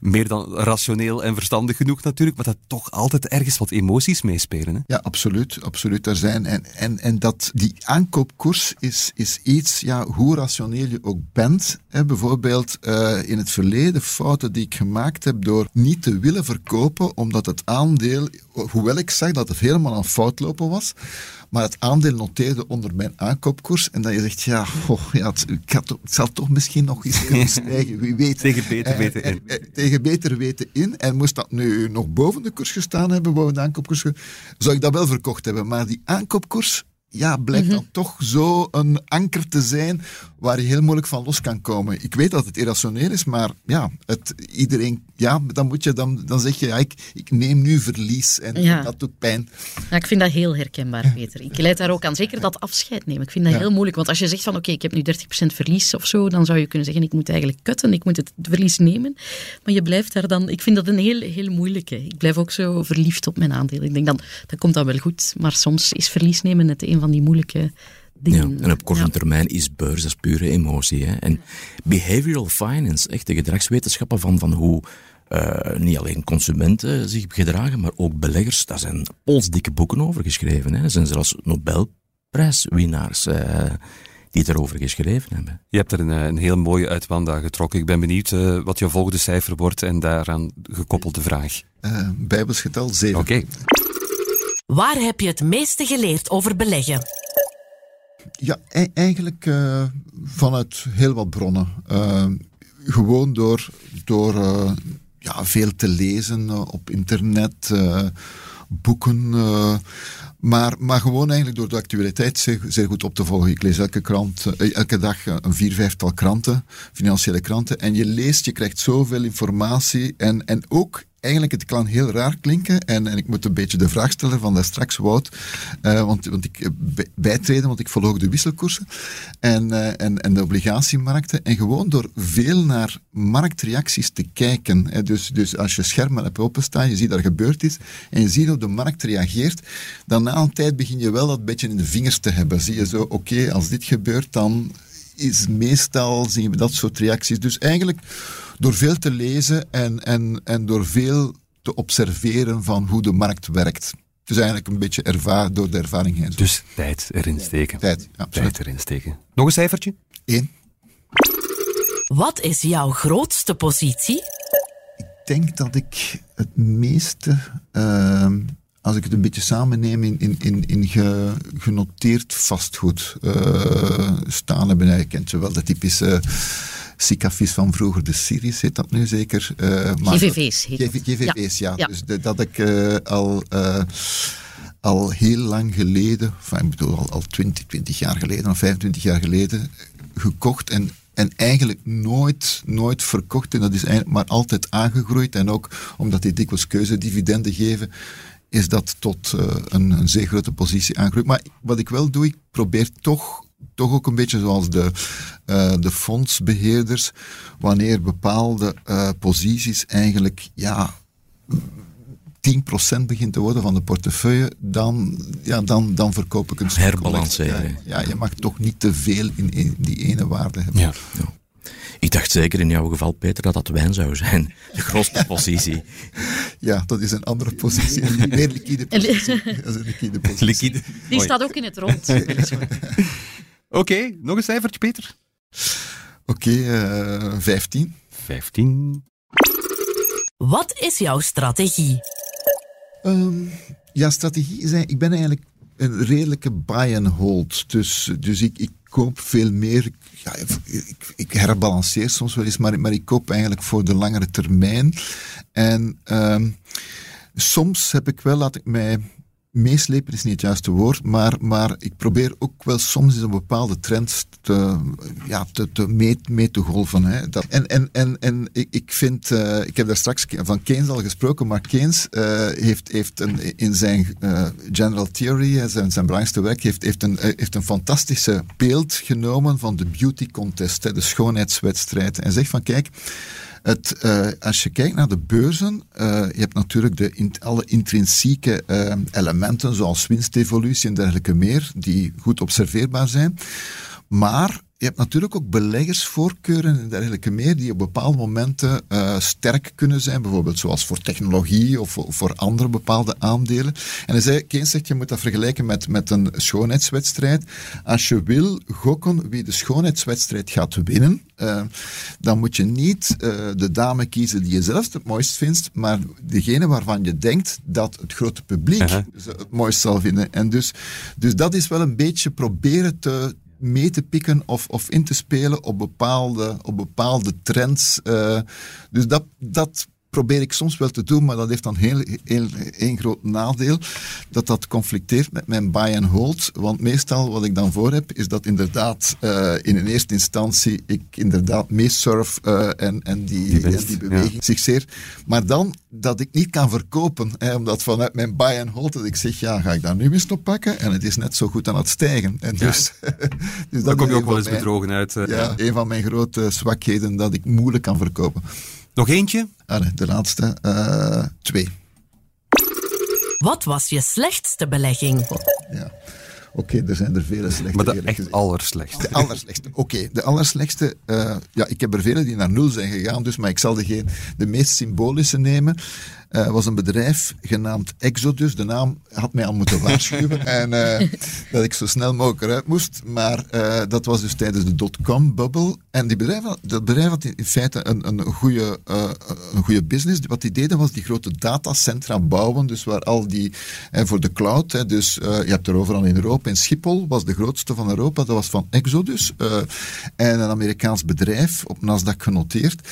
S1: meer dan rationeel en verstandig genoeg natuurlijk, maar dat toch altijd ergens wat emoties meespelen. Hè?
S4: Ja, absoluut. absoluut. Er zijn, en, en, en dat die aankoopkoers is, is iets, ja, hoe rationeel je ook bent. Hè, bijvoorbeeld uh, in het verleden fouten die ik gemaakt heb door niet te willen verkopen, omdat het aandeel, hoewel ik zag dat het helemaal aan fout lopen was, maar het aandeel noteerde onder mijn aankoopkoers. En dat je zegt, ja, oh, ja het, het, zal toch misschien nog eens <laughs> kunnen stijgen. Wie weet.
S1: Tegen beter weten in.
S4: Beter weten in. En moest dat nu nog boven de koers gestaan hebben, boven de aankoopkoers, zou ik dat wel verkocht hebben. Maar die aankoopkoers ja, blijkt mhm. dan toch zo een anker te zijn waar je heel moeilijk van los kan komen. Ik weet dat het irrationeel is, maar ja, het, iedereen, ja dan, moet je, dan, dan zeg je, ja, ik, ik neem nu verlies en dat doet pijn.
S2: Ja, ik vind dat heel herkenbaar, Peter. Ik leid daar ook aan, zeker dat afscheid nemen. Ik vind dat heel moeilijk, want als je zegt van oké, ik heb nu 30% verlies of zo, dan zou je kunnen zeggen, ik moet eigenlijk kutten, ik moet het verlies nemen. Maar je blijft daar dan, ik vind dat een heel, heel moeilijke. Ik blijf ook zo verliefd op mijn aandelen. Ik denk dan, dat komt dan wel goed, maar soms is verlies nemen net een van die moeilijke dingen.
S3: Ja, en op korte termijn is beurs, dat is pure emotie. Hè. En behavioral finance, echt de gedragswetenschappen van, van hoe uh, niet alleen consumenten zich gedragen, maar ook beleggers. Daar zijn polsdikke boeken over geschreven. Hè. Er zijn zelfs Nobelprijswinnaars uh, die het erover geschreven hebben.
S1: Je hebt er een, een heel mooie uit Wanda getrokken. Ik ben benieuwd uh, wat jouw volgende cijfer wordt en daaraan gekoppelde vraag.
S4: Uh, Bijbels getal 7.
S1: Oké. Okay.
S6: Waar heb je het meeste geleerd over beleggen?
S4: Ja, e eigenlijk uh, vanuit heel wat bronnen. Uh, gewoon door, door uh, ja, veel te lezen op internet, boeken. maar, maar gewoon eigenlijk door de actualiteit zeer, zeer, goed op te volgen. Ik lees elke krant, elke dag een vier, vijftal kranten, financiële kranten. En je leest, je krijgt zoveel informatie. En, en ook eigenlijk, het kan heel raar klinken. En, en ik moet een beetje de vraag stellen van daar straks, Wout. Uh, want, want ik eh, bijtreden, want ik volg de wisselkoersen en, uh, en, en de obligatiemarkten. En gewoon door veel naar marktreacties te kijken. Hè. Dus, dus als je schermen hebt openstaan, je ziet dat er gebeurd is. En je ziet hoe de markt reageert. Dan na een tijd begin je wel dat beetje in de vingers te hebben. Zie je zo, oké, als dit gebeurt, dan is meestal zien we dat soort reacties. Dus eigenlijk door veel te lezen en, en, en door veel te observeren van hoe de markt werkt. Dus eigenlijk een beetje ervaar, door de ervaring heen.
S1: Dus tijd erin steken.
S4: Tijd,
S1: ja, tijd erin steken. Nog een cijfertje?
S4: Eén.
S6: Wat is jouw grootste positie?
S4: Ik denk dat ik het meeste, uh, als ik het een beetje samenneem, in, in, in, in genoteerd vastgoed uh, staan hebben. Je kent wel de typische SICAFIS van vroeger, de Series heet dat nu zeker.
S2: Uh, maar GVV's
S4: heet GV, GVV's, ja. ja. Dus de, dat ik uh, al, al heel lang geleden, enfin, ik bedoel al, al 20, 20 jaar geleden of 25 jaar geleden, gekocht en en eigenlijk nooit, nooit verkocht. En dat is eigenlijk maar altijd aangegroeid. En ook omdat die dikwijls keuzedividenden geven, is dat tot uh, een, een zeer grote positie aangegroeid. Maar wat ik wel doe, ik probeer toch toch ook een beetje zoals de, uh, de fondsbeheerders, wanneer bepaalde uh, posities eigenlijk ja, 10% begint te worden van de portefeuille, dan, ja, dan, dan verkoop ik een
S3: stuk. Herbalanceren.
S4: Ja, ja, je mag toch niet te veel in, in die ene waarde hebben.
S3: Ja. ja. Ik dacht zeker in jouw geval, Peter, dat dat wijn zou zijn. De grootste <laughs> positie.
S4: Ja, dat is een andere positie. Een meer liquide positie. Dat is een liquide <laughs> positie. Liquide.
S2: Die staat ook in het rond. <laughs>
S1: Oké, nog een cijfertje, Peter.
S4: Oké, okay, uh, 15.
S1: 15.
S6: Wat is jouw strategie?
S4: Um, ja, strategie is ik ben eigenlijk een redelijke buy and hold. Dus, dus ik, ik koop veel meer. Ja, ik, ik, herbalanceer soms wel eens, maar, ik koop eigenlijk voor de langere termijn. En um, soms heb ik wel, laat ik mij meeslepen is niet het juiste woord, maar, maar ik probeer ook wel soms een bepaalde trends te, ja, te, te mee, mee te golven. Hè. Dat, en en, en, en ik, ik vind, uh, ik heb daar straks van Keynes al gesproken, maar Keynes uh, heeft, heeft een, in zijn uh, General Theory, zijn, zijn belangrijkste werk, heeft, heeft, een, heeft een fantastische beeld genomen van de beauty contest, hè, de schoonheidswedstrijd. En zegt van kijk, het, uh, als je kijkt naar de beurzen, uh, je hebt natuurlijk de, alle intrinsieke uh, elementen, zoals winstevolutie en dergelijke meer, die goed observeerbaar zijn. Maar je hebt natuurlijk ook beleggersvoorkeuren en dergelijke meer, die op bepaalde momenten uh, sterk kunnen zijn, bijvoorbeeld zoals voor technologie of voor, voor andere bepaalde aandelen. En hij zei, Keynes zegt, je moet dat vergelijken met, met een schoonheidswedstrijd. Als je wil gokken wie de schoonheidswedstrijd gaat winnen, uh, dan moet je niet uh, de dame kiezen die je zelf het mooist vindt, maar degene waarvan je denkt dat het grote publiek -huh. het mooist zal vinden. En dus, dus dat is wel een beetje proberen te, mee te pikken of, of in te spelen op bepaalde, op bepaalde trends. Uh, dus dat, dat probeer ik soms wel te doen, maar dat heeft dan heel, heel, één groot nadeel. Dat dat conflicteert met mijn buy and hold. Want meestal wat ik dan voor heb, is dat inderdaad uh, in een eerste instantie ik inderdaad meesurf uh, en, en, die, die, en die beweging ja. zich zeer. Maar dan dat ik niet kan verkopen, hè, omdat vanuit mijn buy and hold dat ik zeg, ja, ga ik daar nu eens op pakken? En het is net zo goed aan het stijgen. En dus,
S1: ja. dus <laughs> dat kom je ook wel eens bedrogen uit. Uh,
S4: ja, ja, een van mijn grote zwakheden dat ik moeilijk kan verkopen.
S1: Nog eentje?
S4: Ah, de laatste. Uh, twee.
S6: Wat was je slechtste belegging?
S4: Oh, ja. Oké, okay, er zijn er vele slechte.
S1: Maar de echt gezegd. allerslechtste.
S4: De allerslechtste. Oké, okay, de allerslechtste. Uh, ja, ik heb er vele die naar nul zijn gegaan, dus, maar ik zal de, de meest symbolische nemen. Uh, was een bedrijf genaamd Exodus. De naam had mij al moeten <laughs> waarschuwen en uh, dat ik zo snel mogelijk eruit moest. Maar uh, dat was dus tijdens de dotcom-bubble. En die bedrijf, dat bedrijf had in feite een, een, goede, een goede business. Wat die deden was die grote datacentra bouwen. Dus waar al die, voor de cloud, dus je hebt er overal in Europa. In Schiphol was de grootste van Europa. Dat was van Exodus. en een Amerikaans bedrijf, op Nasdaq genoteerd.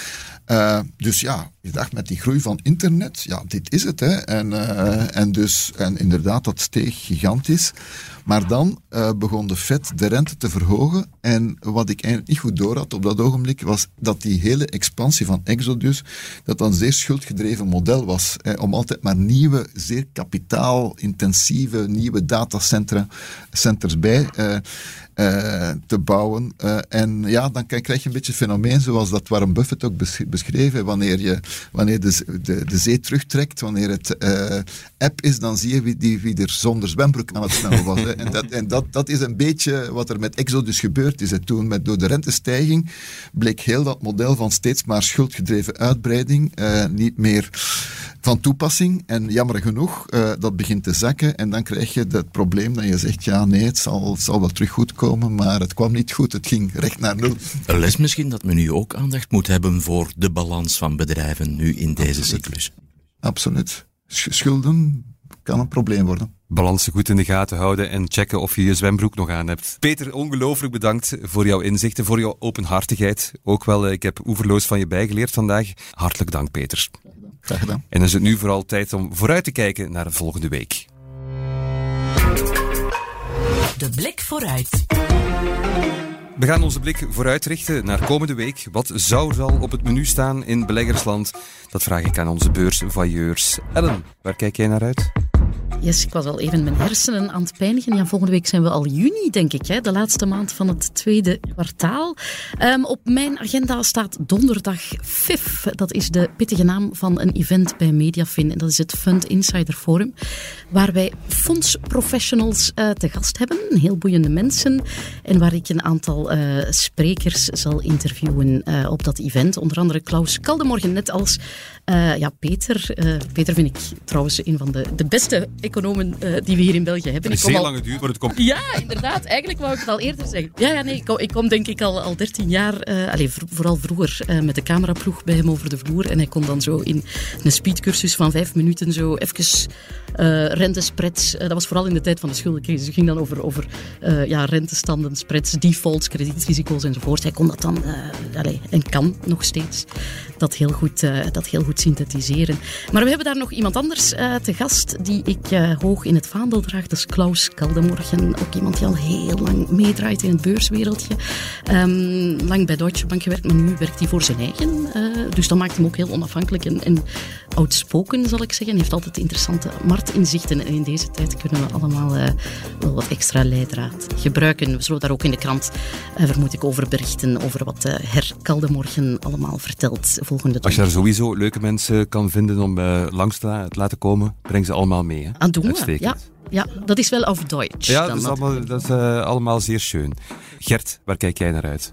S4: Uh, dus ja, je dacht met die groei van internet, ja, dit is het. Hè. En, uh, en, dus, en inderdaad, dat steeg gigantisch. Maar dan uh, begon de Fed de rente te verhogen. En wat ik eigenlijk niet goed door had op dat ogenblik, was dat die hele expansie van Exodus, dat dan een zeer schuldgedreven model was. Hè, om altijd maar nieuwe, zeer kapitaalintensieve, nieuwe datacentra centers bij uh, te bouwen. En ja, dan krijg je een beetje een fenomeen zoals dat Warren Buffett ook beschreven. Wanneer, je, wanneer de, de, de zee terugtrekt, wanneer het app is, dan zie je wie, die, wie er zonder zwembroek aan het zwemmen was. <laughs> En, dat, en dat, dat is een beetje wat er met Exodus gebeurd is. Hè. Toen met, door de rentestijging bleek heel dat model van steeds maar schuldgedreven uitbreiding niet meer van toepassing. En jammer genoeg, uh, dat begint te zakken. En dan krijg je het probleem dat je zegt, ja nee, het zal, het zal wel terug goed komen. Maar het kwam niet goed, het ging recht naar nul.
S3: Een les misschien dat men nu ook aandacht moet hebben voor de balans van bedrijven nu in deze cyclus.
S4: Absoluut. Schulden kan een probleem worden.
S1: Balansen goed in de gaten houden en checken of je je zwembroek nog aan hebt. Peter, ongelooflijk bedankt voor jouw inzichten, voor jouw openhartigheid. Ook wel, ik heb oeverloos van je bijgeleerd vandaag. Hartelijk dank, Peter.
S4: Graag gedaan.
S1: En dan is het nu vooral tijd om vooruit te kijken naar de volgende week.
S6: De blik vooruit.
S1: We gaan onze blik vooruit richten naar komende week. Wat zou er al op het menu staan in beleggersland? Dat vraag ik aan onze beursvailleurs. Ellen, waar kijk jij naar uit?
S2: Yes, ik was al even mijn hersenen aan het pijnigen. Ja, volgende week zijn we al juni, denk ik. Hè? De laatste maand van het tweede kwartaal. Um, op mijn agenda staat donderdag FIF. Dat is de pittige naam van een event bij Mediafin. En dat is het Fund Insider Forum. Waar wij fondsprofessionals uh, te gast hebben. Heel boeiende mensen. En waar ik een aantal uh, sprekers zal interviewen uh, op dat event. Onder andere Klaus Kaldemorgen, net als ja, Peter. Peter vind ik trouwens een van de, de beste economen uh, die we hier in België hebben.
S1: Het is heel al... lang geduurd, maar het komt...
S2: Ja, inderdaad. Eigenlijk wou ik het al eerder zeggen. Ja, ja nee, ik kom, ik kom denk ik al, al 13 jaar, uh, allez, vooral vroeger, uh, met de cameraploeg bij hem over de vloer. En hij kon dan zo in een speedcursus van vijf minuten zo even rentespreads. dat was vooral in de tijd van de schuldencrisis. Het ging dan over, over ja, rentestanden, spreads, defaults, kredietrisico's enzovoort. Hij kon dat dan, allez, en kan nog steeds, dat heel goed, dat heel goed synthetiseren. Maar we hebben daar nog iemand anders te gast die ik hoog in het vaandel draag. Dat is Klaus Kaldemorgen. Ook iemand die al heel lang meedraait in het beurswereldje. Um, lang bij Deutsche Bank gewerkt, maar nu werkt hij voor zijn eigen. Uh, dus dat maakt hem ook heel onafhankelijk. En, en outspoken, zal ik zeggen. Heeft altijd interessante marktinzichten. En in deze tijd kunnen we allemaal uh, wel wat extra leidraad gebruiken. We zullen daar ook in de krant, uh, vermoed ik, over berichten. Over wat uh, Her Kaldemorgen allemaal vertelt volgende
S1: Als je daar sowieso leuke mensen kan vinden om langs te laten komen, breng ze allemaal mee. Hè?
S2: Aan doen we, ja. Ja, dat is wel auf Deutsch.
S1: Ja, dat is allemaal, dat is, allemaal zeer schön. Gert, waar kijk jij naar uit?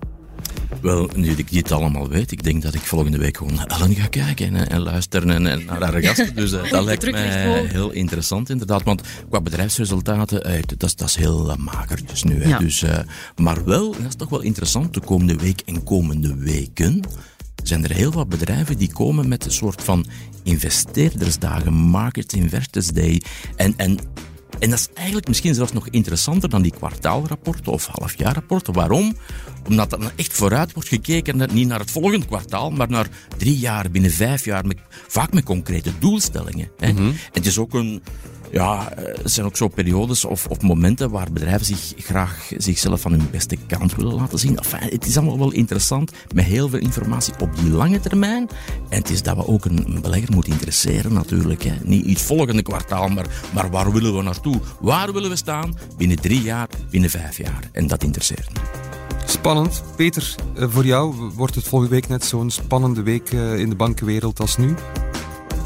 S3: Wel, nu ik dit allemaal weet, ik denk dat ik volgende week gewoon naar Ellen ga kijken en, en luisteren en, naar haar gasten. Dus uh, <laughs> dat lijkt mij heel interessant inderdaad. Want qua bedrijfsresultaten, uh, dat, dat is heel uh, mager dus nu. Ja. Dus, maar wel, dat is toch wel interessant, de komende week en komende weken zijn er heel wat bedrijven die komen met een soort van investeerdersdagen, Market Investors Day. En, en en dat is eigenlijk misschien zelfs nog interessanter dan die kwartaalrapporten of halfjaarrapporten. Waarom? Omdat er echt vooruit wordt gekeken, niet naar het volgende kwartaal, maar naar drie jaar, binnen vijf jaar, met, vaak met concrete doelstellingen. Hè. Mhm. En het is ook een, ja, er zijn ook zo periodes of, of momenten waar bedrijven zich graag zichzelf van hun beste kant willen laten zien. Enfin, het is allemaal wel interessant, met heel veel informatie op die lange termijn. En het is dat we ook een, belegger moeten interesseren natuurlijk. Hè. Niet het volgende kwartaal, maar, maar waar willen we naartoe? Waar willen we staan binnen drie jaar, binnen vijf jaar? En dat interesseert me.
S1: Spannend. Peter, eh, voor jou wordt het volgende week net zo'n spannende week eh, in de bankenwereld als nu?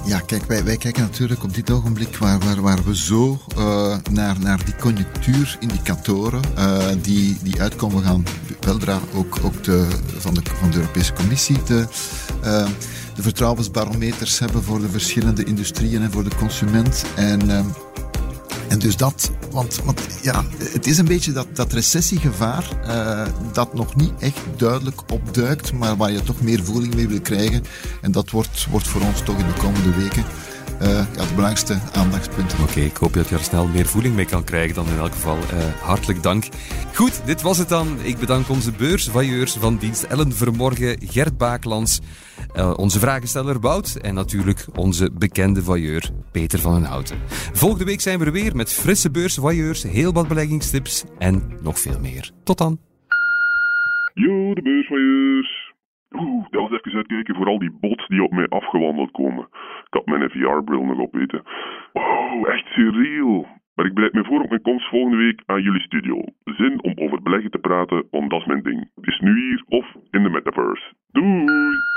S4: Ja, kijk, wij, wij kijken natuurlijk op dit ogenblik waar, waar, waar we zo uh, naar, naar die conjunctuurindicatoren die, die uitkomen. Gaan weldra ook, ook de, van, de, van de Europese Commissie de, de vertrouwensbarometers hebben voor de verschillende industrieën en voor de consument. En en dus dat, want, want ja, het is een beetje dat, dat recessiegevaar uh, dat nog niet echt duidelijk opduikt, maar waar je toch meer voeling mee wil krijgen. En dat wordt, wordt voor ons toch in de komende weken uh, ja, de belangrijkste aandachtspunten.
S1: Oké, ik hoop dat je er snel meer voeling mee kan krijgen dan in elk geval. Uh, hartelijk dank. Goed, dit was het dan. Ik bedank onze beursvailleurs van dienst Ellen Vermorgen, Gert Baaklands, uh, onze vragensteller Wout en natuurlijk onze bekende vailleur Peter van den Houten. Volgende week zijn we er weer met frisse beursvailleurs, heel wat beleggingstips en nog veel meer. Tot dan.
S7: Yo, de beursvailleurs. Oeh, dat was even uitkijken voor al die bots die op mij afgewandeld komen. Ik had mijn VR-bril nog opeten. Wow, oh, echt surreal. Maar ik blijf me voor op mijn komst volgende week aan jullie studio. Zin om over beleggen te praten, want dat is mijn ding. Het is nu hier of in de metaverse. Doei!